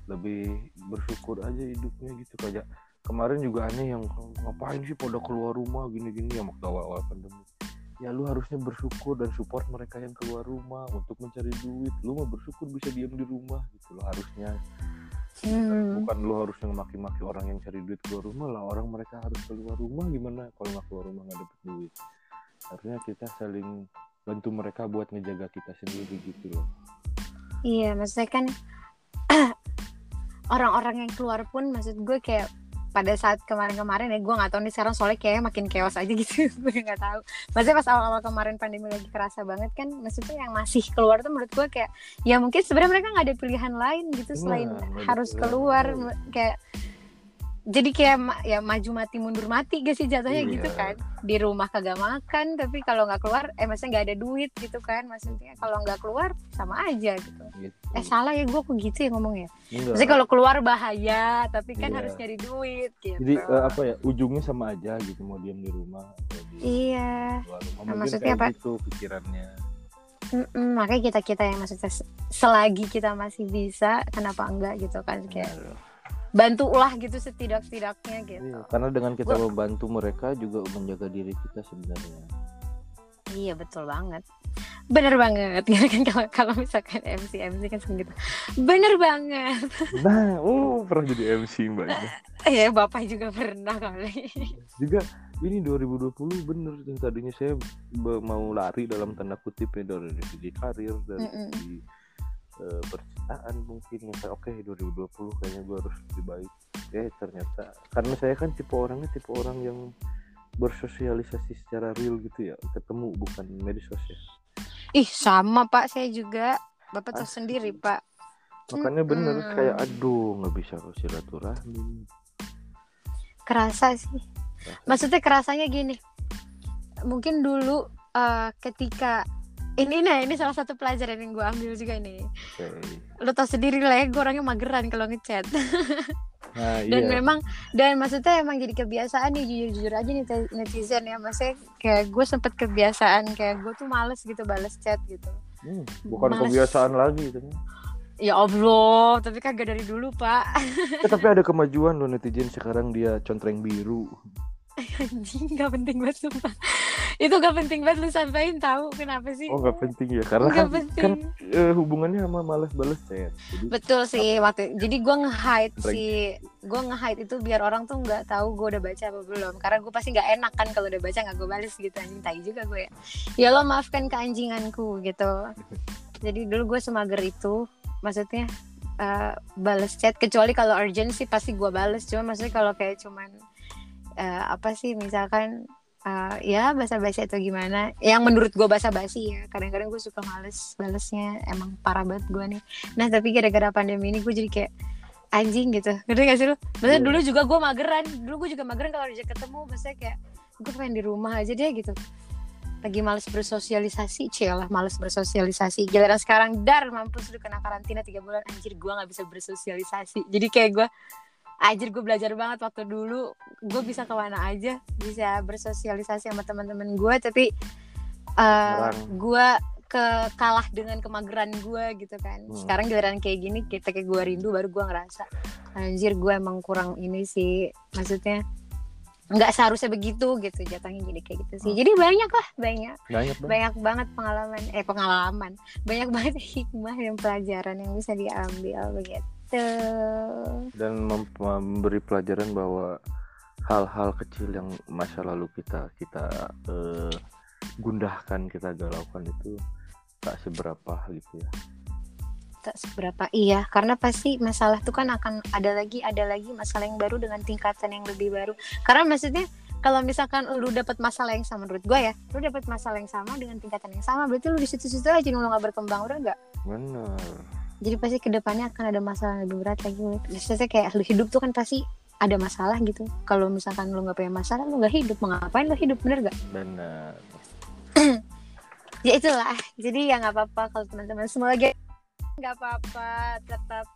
lebih bersyukur aja hidupnya gitu kayak kemarin juga aneh yang ngapain sih pada keluar rumah gini-gini? Ya waktu awal-awal pandemi. Ya lu harusnya bersyukur dan support mereka yang keluar rumah untuk mencari duit. Lu mah bersyukur bisa diam di rumah. Gitu loh harusnya Hmm. bukan lu harusnya maki-maki orang yang cari duit keluar rumah lah. Orang mereka harus keluar rumah gimana? Kalau nggak keluar rumah nggak dapet duit. Harusnya kita saling bantu mereka buat ngejaga kita sendiri gitu loh. Iya, maksudnya kan orang-orang yang keluar pun maksud gue kayak pada saat kemarin-kemarin ya gue nggak tahu nih sekarang soalnya kayaknya makin chaos aja gitu gue nggak tahu. Maksudnya pas awal-awal kemarin pandemi lagi kerasa banget kan maksudnya yang masih keluar tuh menurut gue kayak ya mungkin sebenarnya mereka nggak ada pilihan lain gitu selain Nah, harus keluar kayak jadi kayak ya maju mati mundur mati gak sih jatuhnya Iya. gitu kan di rumah kagak makan tapi kalau nggak keluar eh maksudnya nggak ada duit gitu kan maksudnya kalau nggak keluar sama aja gitu gitu eh salah ya gue kok gitu ya ngomongnya Enggak. Maksudnya kalau keluar bahaya, tapi kan Iya. harus nyari duit gitu. Jadi eh, apa ya ujungnya sama aja gitu mau diam di rumah di Iya. rumah Nah, maksudnya kayak apa? gitu pikirannya. Mm-mm, makanya kita kita yang maksudnya se- selagi kita masih bisa, kenapa enggak gitu kan kayak Iya. Bantulah gitu setidak-tidaknya gitu. Iya, karena dengan kita membantu mereka juga menjaga diri kita sebenarnya. Iya betul banget. Bener banget. Kan kalau kalau misalkan MC MC kan sering gitu. Bener banget. Nah, oh pernah jadi MC mbaknya. Ya bapak juga pernah kali. juga ini 2020 bener yang tadinya saya mau lari dalam tanda kutip ya dari segi karir dari Mm-mm. segi eh, percintaan mungkin yang kayak oke 2020 kayaknya gue harus lebih baik eh ternyata karena saya kan tipe orangnya tipe orang yang bersosialisasi secara real gitu ya ketemu bukan medsos ya Ih sama pak saya juga. Bapak tahu sendiri pak. makanya bener kayak aduh nggak bisa silaturahmi Kerasa sih. Rasa- maksudnya kerasanya gini mungkin dulu eh, ketika ini nah ini salah satu pelajaran yang gue ambil juga nih Oke. lo tau sendiri lah ya gue orangnya mageran kalau ngechat Nah, dan iya. memang dan maksudnya emang jadi kebiasaan nih jujur jujur aja nih netizen ya maksudnya kayak gue sempet kebiasaan kayak gue tuh males gitu balas chat gitu Hmm, bukan Males. kebiasaan lagi itu. ya allah tapi kagak dari dulu pak Eh, tapi ada kemajuan loh netizen sekarang dia contreng biru. Anjing nggak penting banget sumpah. Itu gak penting banget lu sampaikan tahu kenapa sih? Oh nggak penting ya karena Nggak kan, penting. kan eh, hubungannya sama males bales chat. Jadi betul sih waktu jadi gue nge-hide si gue nge-hide itu biar orang tuh nggak tahu gue udah baca apa belum. Karena gue pasti nggak enak kan kalau udah baca nggak gue balas gitu anjing tai juga gue ya. Ya lo maafkan keanjinganku gitu. Jadi dulu gue semager itu maksudnya eh, balas chat kecuali kalau urgent sih pasti gue balas cuma maksudnya kalau kayak cuman eh, apa sih misalkan eh, ya basa basi atau gimana. Yang menurut gue basa basi ya kadang-kadang gue suka males balesnya emang parah banget gue nih. Nah tapi gara-gara pandemi ini gue jadi kayak anjing gitu. Ngerti gak sih lu? Maksudnya Iya. dulu juga gue mageran. Dulu gue juga mageran kalau diajak ketemu maksudnya kayak gue pengen di rumah aja deh gitu. Lagi males bersosialisasi lah males bersosialisasi. Giliran sekarang dar mampus lu kena karantina tiga bulan anjir gue nggak bisa bersosialisasi. Jadi kayak gue anjir gue belajar banget waktu dulu. Gue bisa ke mana aja bisa bersosialisasi sama teman-teman gue tapi uh, Sekarang. gue ke kalah dengan kemageran gue gitu kan. Hmm. sekarang giliran kayak gini kita kayak gue rindu baru gue ngerasa anjir gue emang kurang ini sih. Maksudnya nggak seharusnya begitu gitu jatuhnya jadi kayak gitu sih. Jadi banyak lah banyak. Banyak banget. banyak banget pengalaman eh pengalaman. Banyak banget hikmah dan pelajaran yang bisa diambil begitu dan mem- memberi pelajaran bahwa hal-hal kecil yang masa lalu kita kita eh, gundahkan kita galaukan itu tak seberapa gitu ya. Tak seberapa iya. Karena pasti masalah tuh kan akan ada lagi ada lagi masalah yang baru dengan tingkatan yang lebih baru. Karena maksudnya kalau misalkan lu dapat masalah yang sama menurut gue ya lu dapat masalah yang sama dengan tingkatan yang sama berarti lu di situ-situ aja lu nggak berkembang udah nggak? Benar jadi pasti ke depannya akan ada masalah lebih berat lagi. Maksudnya kayak lu hidup tuh kan pasti ada masalah gitu. Kalau misalkan lu nggak punya masalah lu nggak hidup. Mau ngapain lu hidup bener gak benar ya itulah. Jadi ya nggak apa-apa kalau teman-teman semua lagi. Nggak apa-apa. Tetap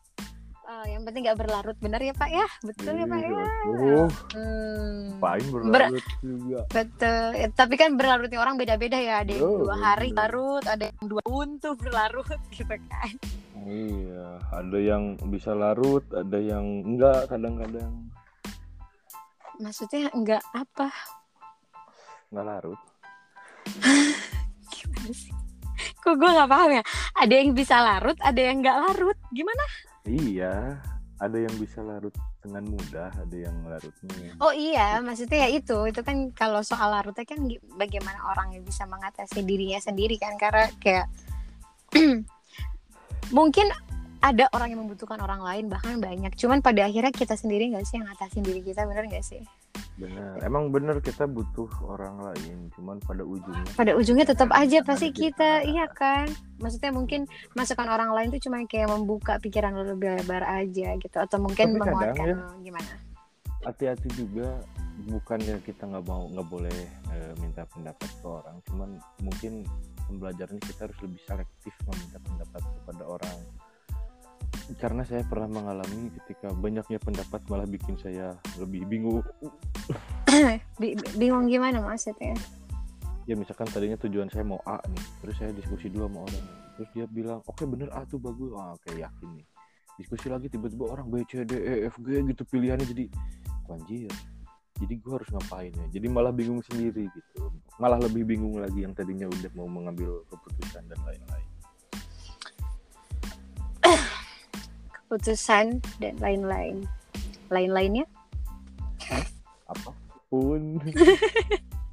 eh, yang penting nggak berlarut bener ya pak ya? Betul ya pak ya? Aduh, Hmm, paling berlarut juga? Betul. Ya, tapi kan berlarutnya orang beda-beda ya. Ada yang Oh, dua hari bener. larut ada yang dua tahun tuh berlarut gitu kan. Iya ada yang bisa larut ada yang enggak kadang-kadang. Maksudnya nggak apa? Nggak larut. Gimana sih? Kok gue nggak paham ya? Ada yang bisa larut ada yang nggak larut. Gimana iya ada yang bisa larut dengan mudah ada yang larutnya Oh iya, maksudnya ya itu, itu kan kalau soal larutnya kan bagaimana orang yang bisa mengatasi dirinya sendiri kan, karena kayak mungkin ada orang yang membutuhkan orang lain bahkan banyak, cuman pada akhirnya kita sendiri nggak sih yang ngatasin diri kita, bener nggak sih? Benar emang benar kita butuh orang lain cuman pada ujungnya Pada ujungnya tetap aja pasti kita. kita, iya kan? Maksudnya mungkin masukan orang lain tuh cuma kayak membuka pikiran lo lebih lebar aja gitu, atau mungkin Tapi kadang menguatkan ya, gimana? hati-hati juga bukannya kita nggak mau nggak boleh eh, minta pendapat ke orang cuman mungkin pembelajarannya kita harus lebih selektif meminta pendapat kepada orang karena saya pernah mengalami ketika banyaknya pendapat malah bikin saya lebih bingung. Bi- bi- bingung gimana maksudnya? ya misalkan tadinya tujuan saya mau A nih terus saya diskusi dulu sama orang terus dia bilang oke bener A tuh bagus. Ah oke yakin nih. Diskusi lagi tiba-tiba orang B C D E F G gitu pilihannya jadi anjir jadi gue harus ngapain ya? Jadi malah bingung sendiri gitu. Malah lebih bingung lagi yang tadinya udah mau mengambil keputusan dan lain-lain Keputusan dan lain-lain. Lain-lainnya? apa pun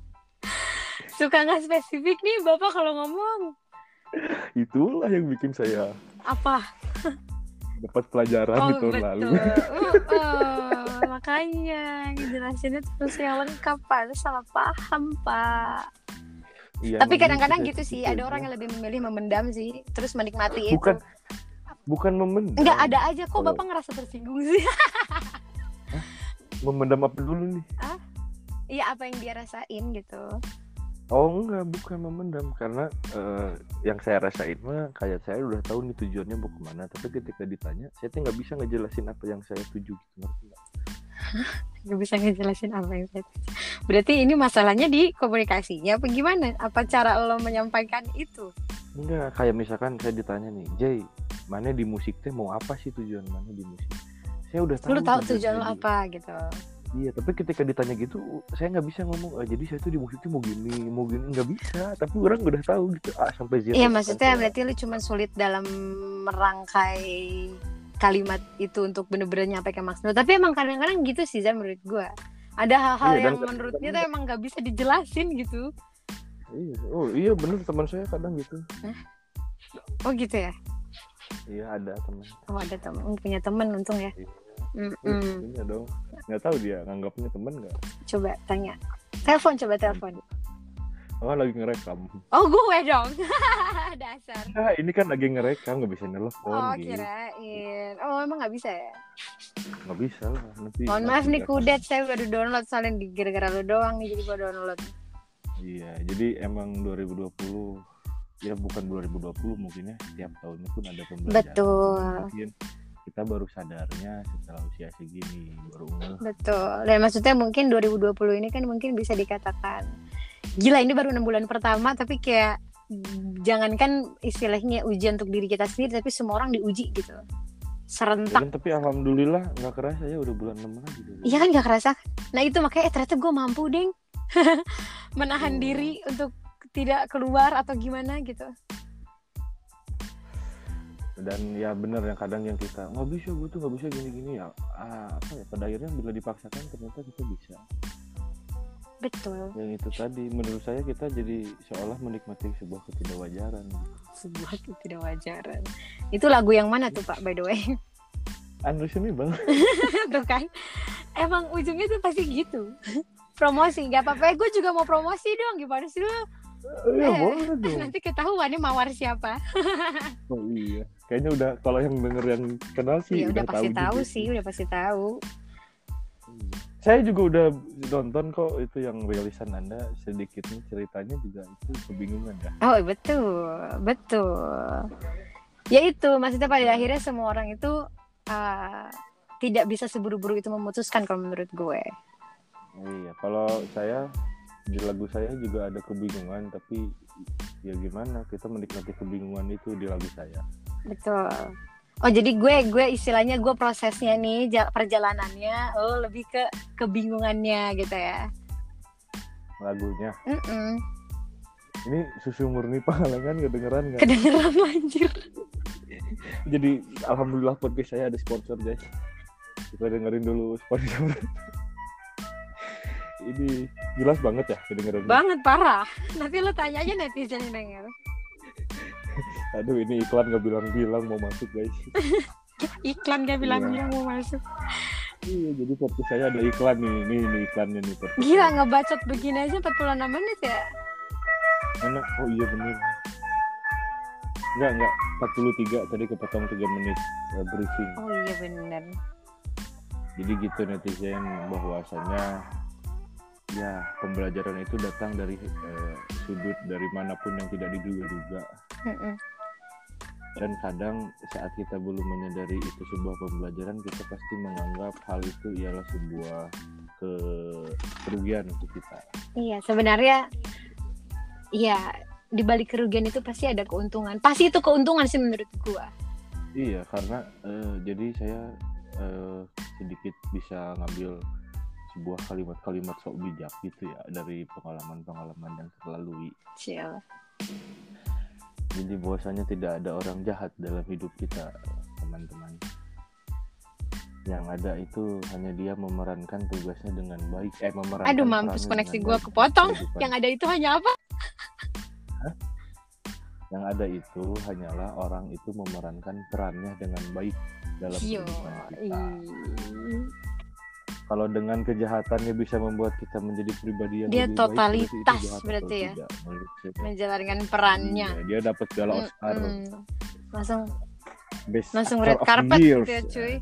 Suka nggak spesifik nih Bapak kalau ngomong. itulah yang bikin saya Apa? dapat pelajaran di tahun lalu Uh, uh, makanya ngejelasinnya terus yang lengkap Pak. Salah paham Pak. Iya, Tapi kadang-kadang gitu sih. itu Ada aja. orang yang lebih memilih memendam sih. Terus menikmati bukan itu. Bukan memendam Enggak ada aja kok Kalau- Bapak ngerasa tersinggung sih. memendam apa dulu nih Iya apa yang dia rasain gitu. Oh enggak, bukan memendam karena eh, yang saya rasain mah kayak saya udah tahu nih tujuannya mau ke mana, tapi ketika ditanya, saya tuh nggak bisa ngejelasin apa yang saya tuju gitu. ngerti nggak? Gak bisa ngejelasin apa yang. Berarti ini masalahnya di komunikasinya apa gimana? Apa cara lo menyampaikan itu? Enggak, kayak misalkan saya ditanya nih, Jay, mana di musik teh mau apa sih tujuan mana di musik? Saya udah tahu. Lo tahu tujuan lo apa gitu. Iya, tapi ketika ditanya gitu, saya nggak bisa ngomong. "Ah, jadi saya tuh di musik tuh mau gini, mau gini, nggak bisa. Tapi orang udah tahu gitu. Ah sampai Z. Iya maksudnya berarti lu cuma sulit dalam merangkai kalimat itu untuk bener-bener nyampe ke maksud. Tapi emang kadang-kadang gitu sih Zan menurut gua. Ada hal-hal Iya, yang menurutnya tuh emang gak bisa dijelasin gitu. Iya, oh iya bener teman saya kadang gitu. Oh gitu ya? Iya ada teman. Oh ada temen, punya temen untung ya. Iya. Mm-mm. Iya dong. Nggak tahu dia nganggapnya teman nggak? Coba tanya. Telepon coba telepon. Oh lagi ngerekam. Oh gue dong. Dasar. Nah ini kan lagi ngerekam nggak bisa nelfon Oh gitu. kirain. Oh emang gak bisa ya? Nggak bisa lah nanti. Mohon maaf nih kudet saya baru download soalnya di gara-gara lu doang nih jadi gua download. Iya, jadi emang 2020 ya bukan 2020 mungkin ya tiap tahunnya pun ada pembelajaran. Betul. Mungkin kita baru sadarnya setelah usia segini baru ngeh. Betul. Dan maksudnya mungkin 2020 ini kan mungkin bisa dikatakan gila ini baru enam bulan pertama tapi kayak jangankan istilahnya ujian untuk diri kita sendiri tapi semua orang diuji gitu. Ya Serentak. kan, tapi alhamdulillah nggak kerasa ya udah bulan 6 lagi. Iya kan gak kerasa. Nah itu makanya eh, ternyata gue mampu deng menahan Oh. diri untuk tidak keluar atau gimana gitu. Dan ya bener yang kadang yang kita nggak bisa gue tuh nggak bisa gini-gini ya. Ah, apa ya pada akhirnya bila dipaksakan ternyata kita bisa. Betul. Yang itu tadi menurut saya kita jadi seolah menikmati sebuah ketidakwajaran. Sebuah ketidakwajaran. Itu lagu yang mana tuh Pak by the way? Unreasonable bang. tuh kan emang ujungnya tuh pasti gitu promosi nggak apa-apa gue juga mau promosi dong gimana sih lu Iya Eh, boleh dong. nanti ketahuan nih mawar siapa Oh iya. Kayaknya udah kalau yang denger yang kenal sih ya udah pasti juga tahu sih udah pasti tahu Iya. Saya juga udah nonton kok itu yang rilisan Anda sedikit nih ceritanya juga itu kebingungan ya. oh betul betul ya itu maksudnya pada akhirnya semua orang itu uh, tidak bisa seburu-buru itu memutuskan kalau menurut gue Iya, kalau saya di lagu saya juga ada kebingungan tapi ya gimana kita menikmati kebingungan itu di lagu saya. betul oh jadi gue gue istilahnya gue prosesnya nih ja- perjalanannya oh lebih ke kebingungannya gitu ya Lagunya. Mm-mm. Ini susu murni pangalengan kedengeran nggak? kedengeran lanjut Jadi alhamdulillah podcast saya ada sponsor guys. Kita dengerin dulu sponsor. Ini jelas banget ya kedengeran. banget parah nanti lo tanya aja netizen yang denger Aduh ini iklan nggak bilang-bilang mau masuk guys. iklan gak bilang-bilang mau masuk Iya jadi podcast saya ada iklan nih. Nih, nih iklannya nih podcast. gila ngebacot begini aja 46 menit ya Mana? Oh iya bener. Enggak, enggak. 43 tadi kepotong 3 menit eh, briefing. oh iya bener Jadi gitu netizen bahwasanya ya pembelajaran itu datang dari eh, sudut dari mana pun yang tidak diduga-duga Mm-mm. Dan kadang saat kita belum menyadari itu sebuah pembelajaran kita pasti menganggap hal itu ialah sebuah ke kerugian untuk kita. iya sebenarnya iya di balik kerugian itu pasti ada keuntungan pasti itu keuntungan sih menurut gua Iya, karena eh, jadi saya eh, sedikit bisa ngambil sebuah kalimat-kalimat sok bijak gitu ya dari pengalaman-pengalaman yang terlalui. Cial. Jadi bahwasanya tidak ada orang jahat dalam hidup kita, teman-teman. Yang ada itu hanya dia memerankan tugasnya dengan baik. Eh, memerankan aduh mampus koneksi baik kepotong kehidupan. yang ada itu hanya apa Yang ada itu hanyalah orang itu memerankan perannya dengan baik dalam Yo, kehidupan kita. Kalau dengan kejahatannya bisa membuat kita menjadi pribadi yang Dia lebih baik, totalitas atau berarti ya? tidak, menjalankan perannya. Iya, dia dapat piala Oscar. Langsung best langsung red carpet gitu ya, cuy.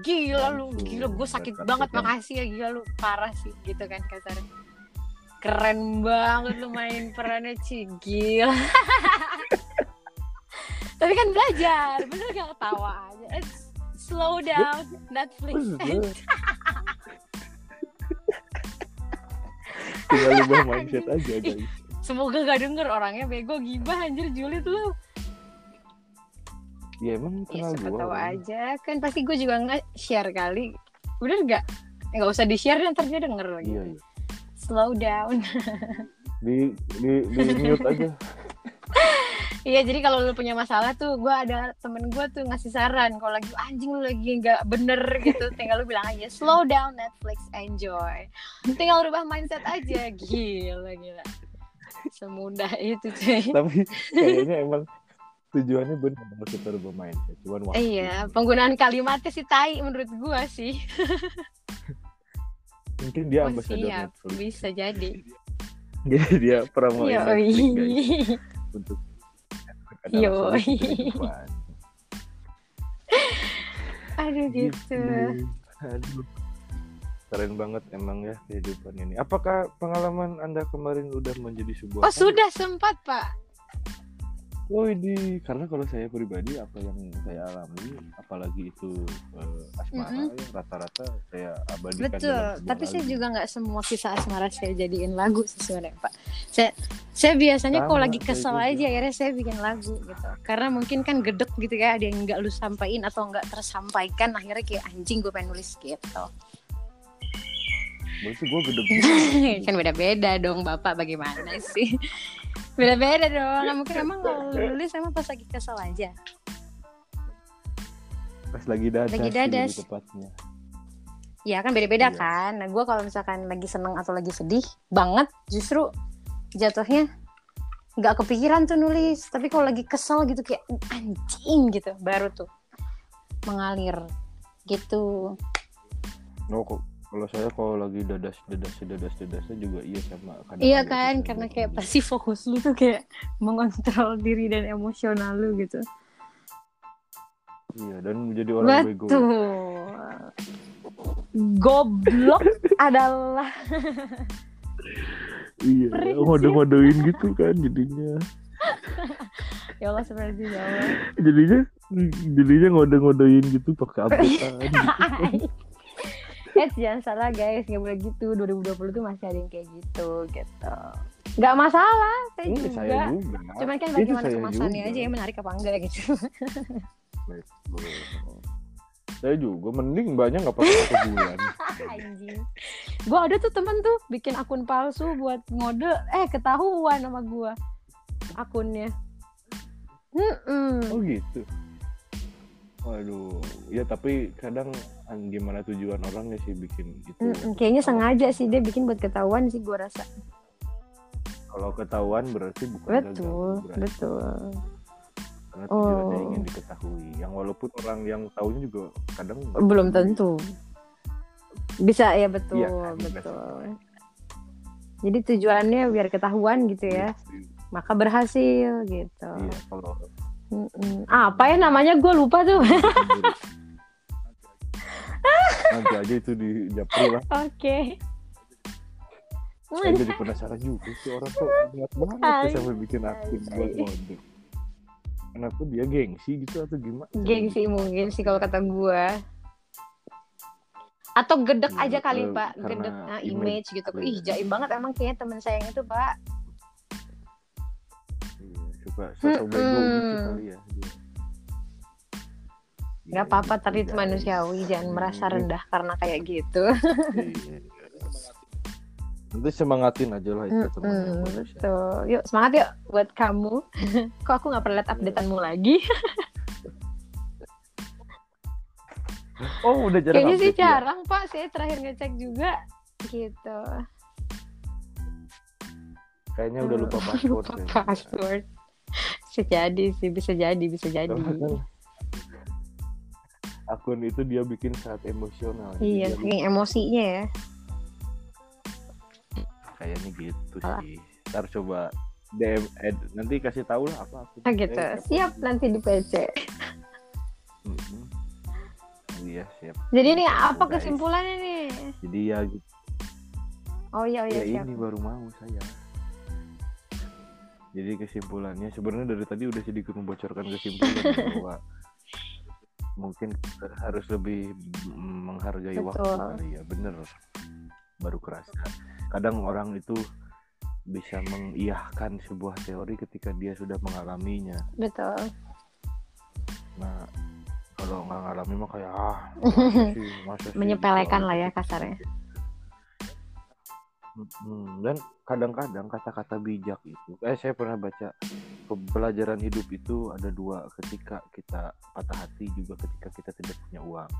Gila lu gila gue sakit banget yang- makasih ya gila lu. Parah sih gitu kan kasarnya keren banget lu main perannya Cigil tapi kan belajar bener gak ketawa aja. It's slow down Netflix. Tinggal ubah mindset aja guys. semoga gak denger orangnya bego gibah anjir julid lu ya emang ya kenal siapa gua tahu kan. aja. Kan pasti gue juga nggak share kali. Bener gak nggak usah di share ntar dia denger lagi. Iya iya. Slow down. Di di di mute aja Iya jadi kalau lu punya masalah tuh gue ada temen gue tuh ngasih saran kalau lagi anjing lu lagi nggak bener gitu. Tinggal lu bilang aja slow down Netflix enjoy. Tinggal rubah mindset aja. Gila gila. Semudah itu cuy. Tapi kayaknya emang tujuannya benar kita rubah mindset cuman waktu iya penggunaan kalimatnya sih tai menurut gue sih. Mungkin dia oh, ambasador siap. Netflix. Bisa jadi. Jadi dia promoin Yoi. Netflix guys. Untuk adalah Yoi. solusi kehidupan. aduh gitu Aduh. Keren banget emang ya kehidupan ini. Apakah pengalaman Anda kemarin udah menjadi sebuah oh sudah sempat pak Oh ini karena kalau saya pribadi apa yang saya alami, apalagi itu eh, asmara, Mm-mm. ya, rata-rata saya abadikan. Betul, tapi saya juga nggak semua kisah asmara saya jadiin lagu sebenarnya Pak. Saya saya biasanya kalau lagi kesel juga. aja akhirnya saya bikin lagu gitu. Karena mungkin kan gedek gitu ya, ada yang nggak lu sampaikan atau nggak tersampaikan, akhirnya kayak anjing gue pengen nulis gitu. Berarti gue gede kan beda-beda dong Bapak bagaimana sih? Beda-beda dong. Mungkin emang kalau nulis emang pas lagi kesel aja. pas lagi dadas, Lagi dadas. tepatnya. Ya kan beda-beda Iya. kan. Nah gue kalau misalkan lagi seneng atau lagi sedih banget, justru jatuhnya nggak kepikiran tuh nulis. Tapi kalau lagi kesel gitu kayak anjing gitu, baru tuh mengalir gitu. No, kok kalau saya kalau lagi dadas dadas dadas dadasnya juga iya sama. kadang Iya ada kan, karena gitu. kayak pasti fokus lu tuh kayak mengontrol diri dan emosional lu gitu. Iya dan menjadi orang bego. Betul. Goblok adalah Iya, ngode-ngodein gitu kan jadinya. ya Allah seperti ya Allah. Jadinya jadinya ngode-ngodein gitu pakai updatean gitu. Eh jangan salah guys, nggak boleh gitu. 2020 tuh masih ada yang kayak gitu gitu. Nggak masalah, saya Ini juga. saya juga. Cuman kan bagaimana kemasannya juga. aja ya menarik apa enggak gitu. Betul. Saya juga mending banyak nggak pakai satu bulan. Anjing. Gua ada tuh temen tuh bikin akun palsu buat ngode, eh ketahuan sama gua akunnya. Mm-mm. Oh gitu. Waduh, ya tapi kadang an- gimana tujuan orangnya sih bikin itu. Mm-mm. Kayaknya sengaja sih dia bikin buat ketahuan sih gua rasa. Kalau ketahuan berarti bukan Betul, gagal, berarti. betul. Karena tujuannya Oh. ingin diketahui. Yang walaupun orang yang tahunya juga kadang Belum tentu. Bisa ya betul, Iya kan, betul. Jadi tujuannya biar ketahuan gitu ya. Maka berhasil gitu. Iya, kalau Mm-mm. Apa ya namanya gue lupa tuh. nanti aja itu di japri lah. Oke. Saya jadi penasaran juga sih orang kok niat banget ya sampai bikin akun buat ngode. Kenapa dia gengsi gitu atau gimana? Gengsi mungkin sih kalau kata gue. Atau gedek Iya, aja kali pak, gedek nah, image. image gitu. Iya. Ih jaim banget emang kayaknya temen saya yang itu pak. Iya, suka sosok bego gitu Mm-mm. kali ya. dia. Iya, Gak apa-apa gitu, tapi itu manusiawi, jangan Hmm, merasa iya. rendah karena kayak gitu. Iya. Nanti semangatin aja lah itu teman betul. Yuk semangat yuk buat kamu. Kok aku nggak pernah lihat updateanmu lagi? Oh udah jarang Kayaknya sih ya? jarang pak. Saya terakhir ngecek juga gitu. Kayaknya udah lupa password. Lupa ya. password. Bisa jadi sih, bisa jadi, bisa jadi. Karena kan akun itu dia bikin saat emosional. Iya, saking emosinya ya. kayaknya gitu Alah. sih ntar coba DM eh, nanti kasih tahu lah apa aku Ah, gitu. Siap nanti di PC. iya siap Jadi ini apa Guys. kesimpulannya nih? jadi ya gitu Oh iya, oh iya, ya siap. ini baru mau saya jadi kesimpulannya sebenarnya dari tadi udah sedikit membocorkan kesimpulan bahwa mungkin harus lebih menghargai waktu Betul. kali ya bener baru kerasa kadang orang itu bisa mengiyahkan sebuah teori ketika dia sudah mengalaminya Betul. nah kalau nggak ngalami mah kayak ah masa sih, masa sih, Menyepelekan gitu. lah ya kasarnya. Dan kadang-kadang kata-kata bijak itu eh saya pernah baca pembelajaran hidup itu ada dua ketika kita patah hati juga ketika kita tidak punya uang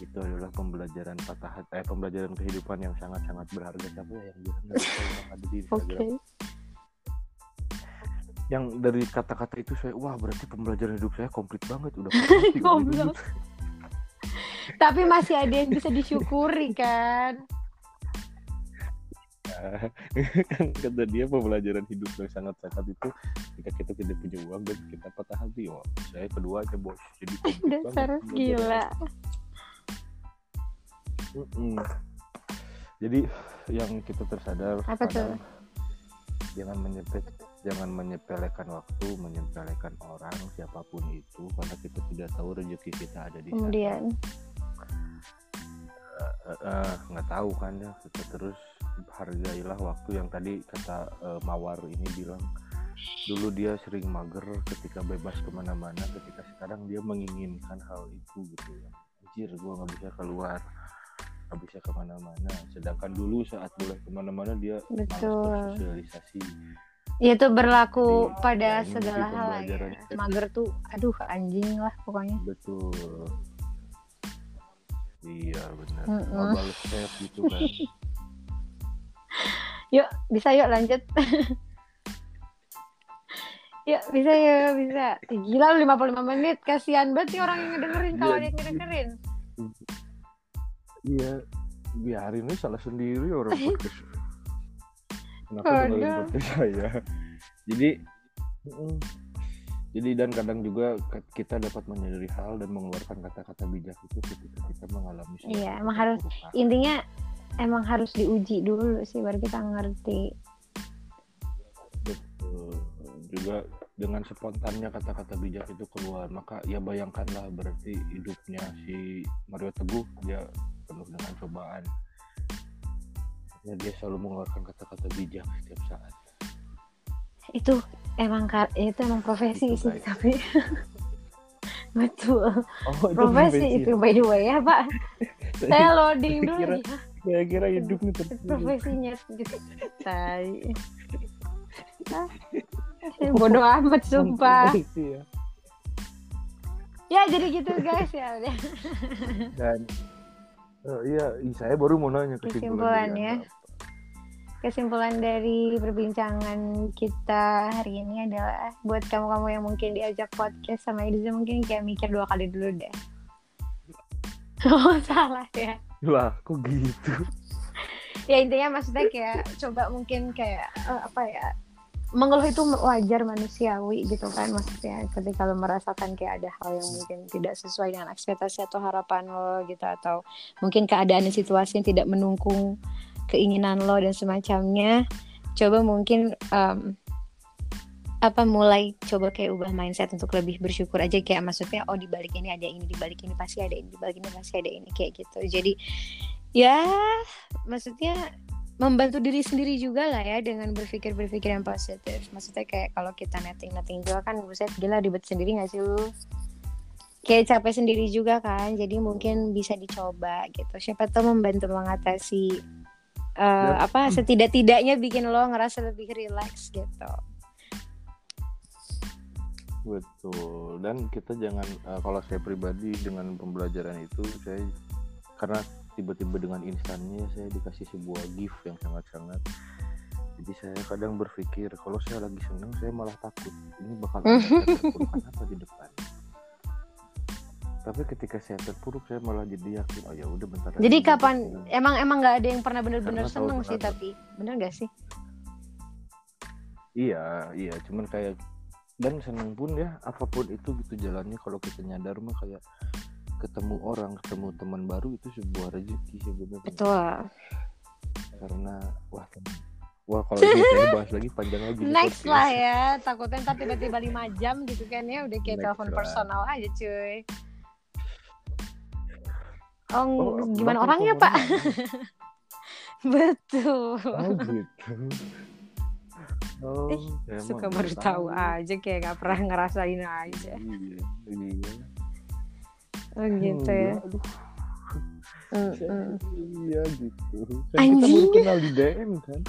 itu adalah pembelajaran patah hati eh pembelajaran kehidupan yang sangat-sangat berharga siapa ya yang ada di Oke. Yang dari kata-kata itu saya wah berarti pembelajaran hidup saya komplit banget udah Goblok. Tapi masih ada yang bisa disyukuri kan. kan kata dia pembelajaran hidup yang sangat-sangat itu ketika kita tidak punya uang dan kita patah hati. Oh saya kedua aja bos. Jadi Dasar gila. Mm-mm. jadi yang kita tersadar Apa kadang jangan menyepet jangan menyepelekan waktu menyepelekan orang siapa pun itu karena kita tidak tahu rezeki kita ada di Kemudian? Eh, eh, nggak tahu kan ya kita terus hargailah waktu yang tadi kata eh, mawar ini bilang. Dulu dia sering mager ketika bebas ke mana-mana ketika sekarang dia menginginkan hal itu gitu ya. Anjir gua nggak bisa keluar nggak bisa ke mana-mana. Sedangkan dulu saat boleh ke mana-mana dia Betul. bersosialisasi. Ya itu berlaku Jadi, pada ya, segala hal ya. Mager tuh aduh anjing lah pokoknya. betul. Iya benar. Balas chat gitu kan Yuk, bisa yuk lanjut. yuk, bisa yuk, bisa. Gila lu 55 menit. Kasihan banget nih orang yang ngedengerin kalau ada yang ngedengerin. Iya, biarin ini salah sendiri orang podcast. Kenapa dengerin podcast saya? Jadi, mm, jadi dan kadang juga kita dapat menyadari hal dan mengeluarkan kata-kata bijak itu ketika kita mengalami Iya, emang harus. Intinya emang harus diuji dulu sih baru kita ngerti. Betul. Juga dengan spontannya kata-kata bijak itu keluar, maka ya bayangkanlah berarti hidupnya si Mario Teguh dia penuh dengan cobaan. Ya, dia selalu mengeluarkan kata-kata bijak setiap saat. Itu emang kar- itu emang profesi Itu, sih guys. tapi betul Oh, profesi itu by the way ya pak saya loading dulu ya Saya kira hidup nih terus. profesinya gitu tai. Ah, bodoh amat sumpah. Iya. ya. Jadi gitu guys ya. Udah Dan eh, iya, saya baru mau nanya kesimpulan Kesimpulannya. kesimpulan dari perbincangan kita hari ini adalah buat kamu-kamu yang mungkin diajak podcast sama Idza mungkin kayak mikir dua kali dulu deh. Oh salah ya Lah, kok gitu? ya intinya maksudnya kayak coba mungkin kayak eh, apa ya mengeluh itu wajar manusiawi gitu kan maksudnya ketika lo merasakan kayak ada hal yang mungkin tidak sesuai dengan ekspektasi atau harapan lo gitu atau mungkin keadaan dan situasi yang tidak mendukung keinginan lo dan semacamnya coba mungkin em, apa mulai coba kayak ubah mindset untuk lebih bersyukur aja kayak maksudnya oh di balik ini ada ini di balik ini pasti ada ini di balik ini pasti ada ini kayak gitu jadi ya maksudnya membantu diri sendiri juga lah ya dengan berpikir-berpikir yang positif. Maksudnya kayak kalau kita netting-netting juga kan buset gila ribet sendiri gak sih lu? Kayak capek sendiri juga kan. Jadi mungkin bisa dicoba gitu. Siapa tahu membantu mengatasi Dan- apa setidak-tidaknya bikin lo ngerasa lebih relax gitu. Betul. Dan kita jangan eh, kalau saya pribadi dengan pembelajaran itu saya karena tiba-tiba dengan instannya saya dikasih sebuah gift yang sangat-sangat jadi saya kadang berpikir kalau saya lagi senang saya malah takut ini bakal keburukan apa di depan tapi ketika saya terpuruk saya malah jadi yakin oh ya udah bentar Jadi kapan senang." emang emang nggak ada yang pernah bener-bener tahu seneng sih tapi bener gak sih? Iya, iya, cuman kayak dan seneng pun ya apa pun itu gitu jalannya kalau kita nyadar mah kayak ketemu orang, ketemu teman baru itu sebuah rezeki sebenarnya. Betul. karena wah wah kalau ini saya bahas lagi panjang lagi Next podcast. lah ya, takutnya ntar tiba-tiba 5 jam gitu kan ya, udah kayak Next telepon lah. personal aja cuy. Oh, Oh, gimana orangnya pak? Betul. Oh gitu. Oh, Ih, saya mah Suka baru tahu aja kayak gak pernah ngerasain aja. Iya, iya. Oh gitu ya. Iya, aduh, Iya gitu. Kan kita Anjing. baru kenal di DM kan.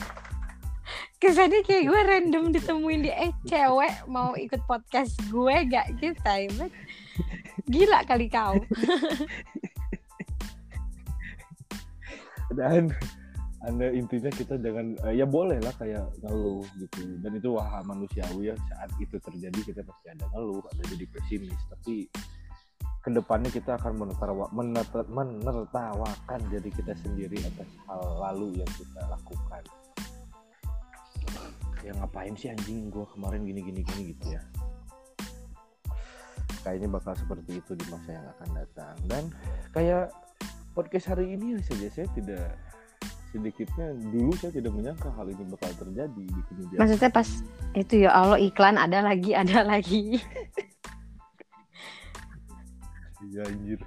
Kesannya kayak gue random ditemuin di eh cewek mau ikut podcast gue gak kita ya. Gila kali kau. Dan anda intinya kita jangan eh, ya boleh lah kayak ngeluh gitu. Dan itu wah manusiawi ya. Saat itu terjadi kita pasti ada ngeluh ada jadi pesimis. Tapi ke depannya kita akan menertawa, menerta- menertawakan jadi kita sendiri atas hal lalu yang kita lakukan. Ya ngapain sih anjing gua kemarin gini gini gini gitu ya? Kayaknya bakal seperti itu di masa yang akan datang. Dan kayak podcast hari ini saja saya tidak sedikitnya dulu saya tidak menyangka hal ini bakal terjadi di kemudian Maksudnya pas itu ya Allah iklan ada lagi ada lagi. Iya anjir.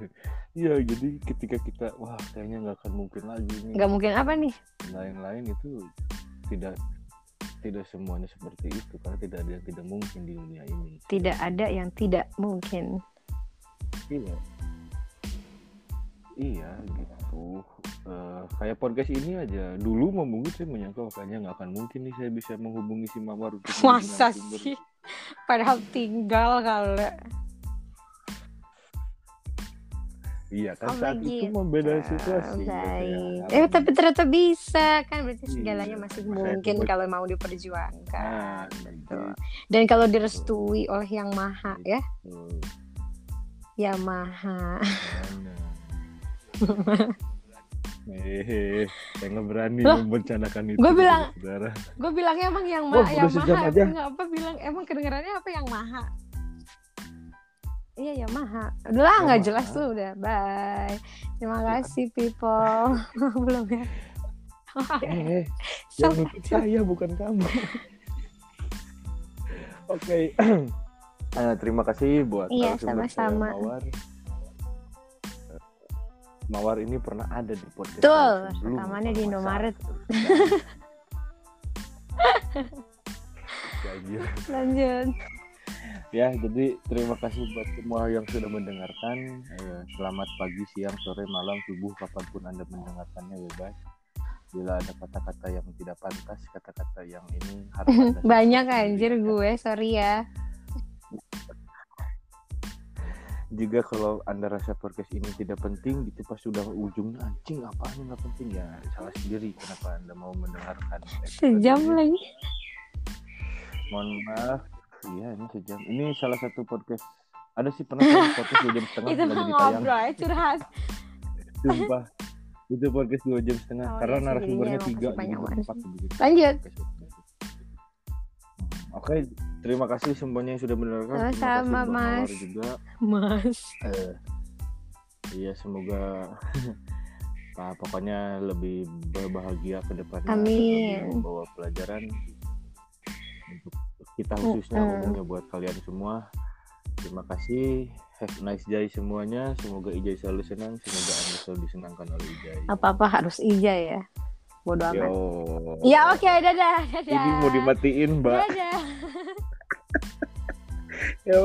Iya jadi ketika kita wah kayaknya nggak akan mungkin lagi nih. Gak mungkin apa nih? Lain-lain itu tidak tidak semuanya seperti itu karena tidak ada yang tidak mungkin di dunia ini. Tidak ada yang tidak mungkin. Iya. Iya gitu. Eh, kayak podcast ini aja dulu mau mungkin saya menyangka wah, kayaknya nggak akan mungkin nih saya bisa menghubungi si Mawar untuk Masa sih? Padahal tinggal kali. Iya kan Oh, saat itu begitu. membeda situasi. gitu ya. Baik. Eh tapi ternyata bisa kan berarti Iya, segalanya masih makanya mungkin kalau mau Nah, diperjuangkan. gitu. Betul. Dan kalau direstui oleh yang maha ya, yang maha. Mana? Hehehe, saya nggak berani Loh, membencanakan itu. gua bilang-. Gue bilangnya emang yang maha, udah yang maha. aja. Enggak apa bilang emang kedengarannya apa yang maha? Iya yang maha. Udah lah nggak jelas tuh udah. Bye. Terima kasih people. Belum ya. Eh, So yang saya bukan kamu. Oke. Eh, terima kasih buat Iya, sama-sama. Mawar. Ini pernah ada di podcast Betul, rekamannya di. Indomaret. Ya. Lanjut. Ya, jadi terima kasih buat semua yang sudah mendengarkan. Eh, selamat pagi, siang, sore, malam, subuh, kapan pun Anda mendengarkannya bebas. Bila ada kata-kata yang tidak pantas, kata-kata yang ini harus Banyak anjir sendiri. gue, sorry ya. Juga kalau Anda rasa podcast ini tidak penting, gitu pas sudah ujungnya anjing apaan yang nggak penting ya salah sendiri kenapa Anda mau mendengarkan. Sejam ini. lagi. Mohon maaf. Iya, ini sejam. Ini salah satu podcast. Ada sih pernah podcast dua jam setengah Itu tayang. ngobrol aja curhat. Sumpah. Itu podcast dua jam setengah Oh, karena iya narasumbernya jadinya tiga sih. begitu. Lanjut. Oke, terima kasih semuanya yang sudah mendengarkan. Sama-sama, Mas. juga. Mas. Eh, iya semoga Nah, pokoknya lebih berbahagia ke depannya. Amin. Membawa pelajaran untuk kita khususnya Mm-mm. umumnya buat kalian semua. Terima kasih. Have a nice day semuanya. Semoga Ijay selalu senang. Semoga Anda selalu disenangkan oleh Ijay. Apa-apa harus ija ya. Bodoh amat. Yo. Ya oke, dadah, dadah. Ini mau dimatiin, Mbak. Dadah. Yo.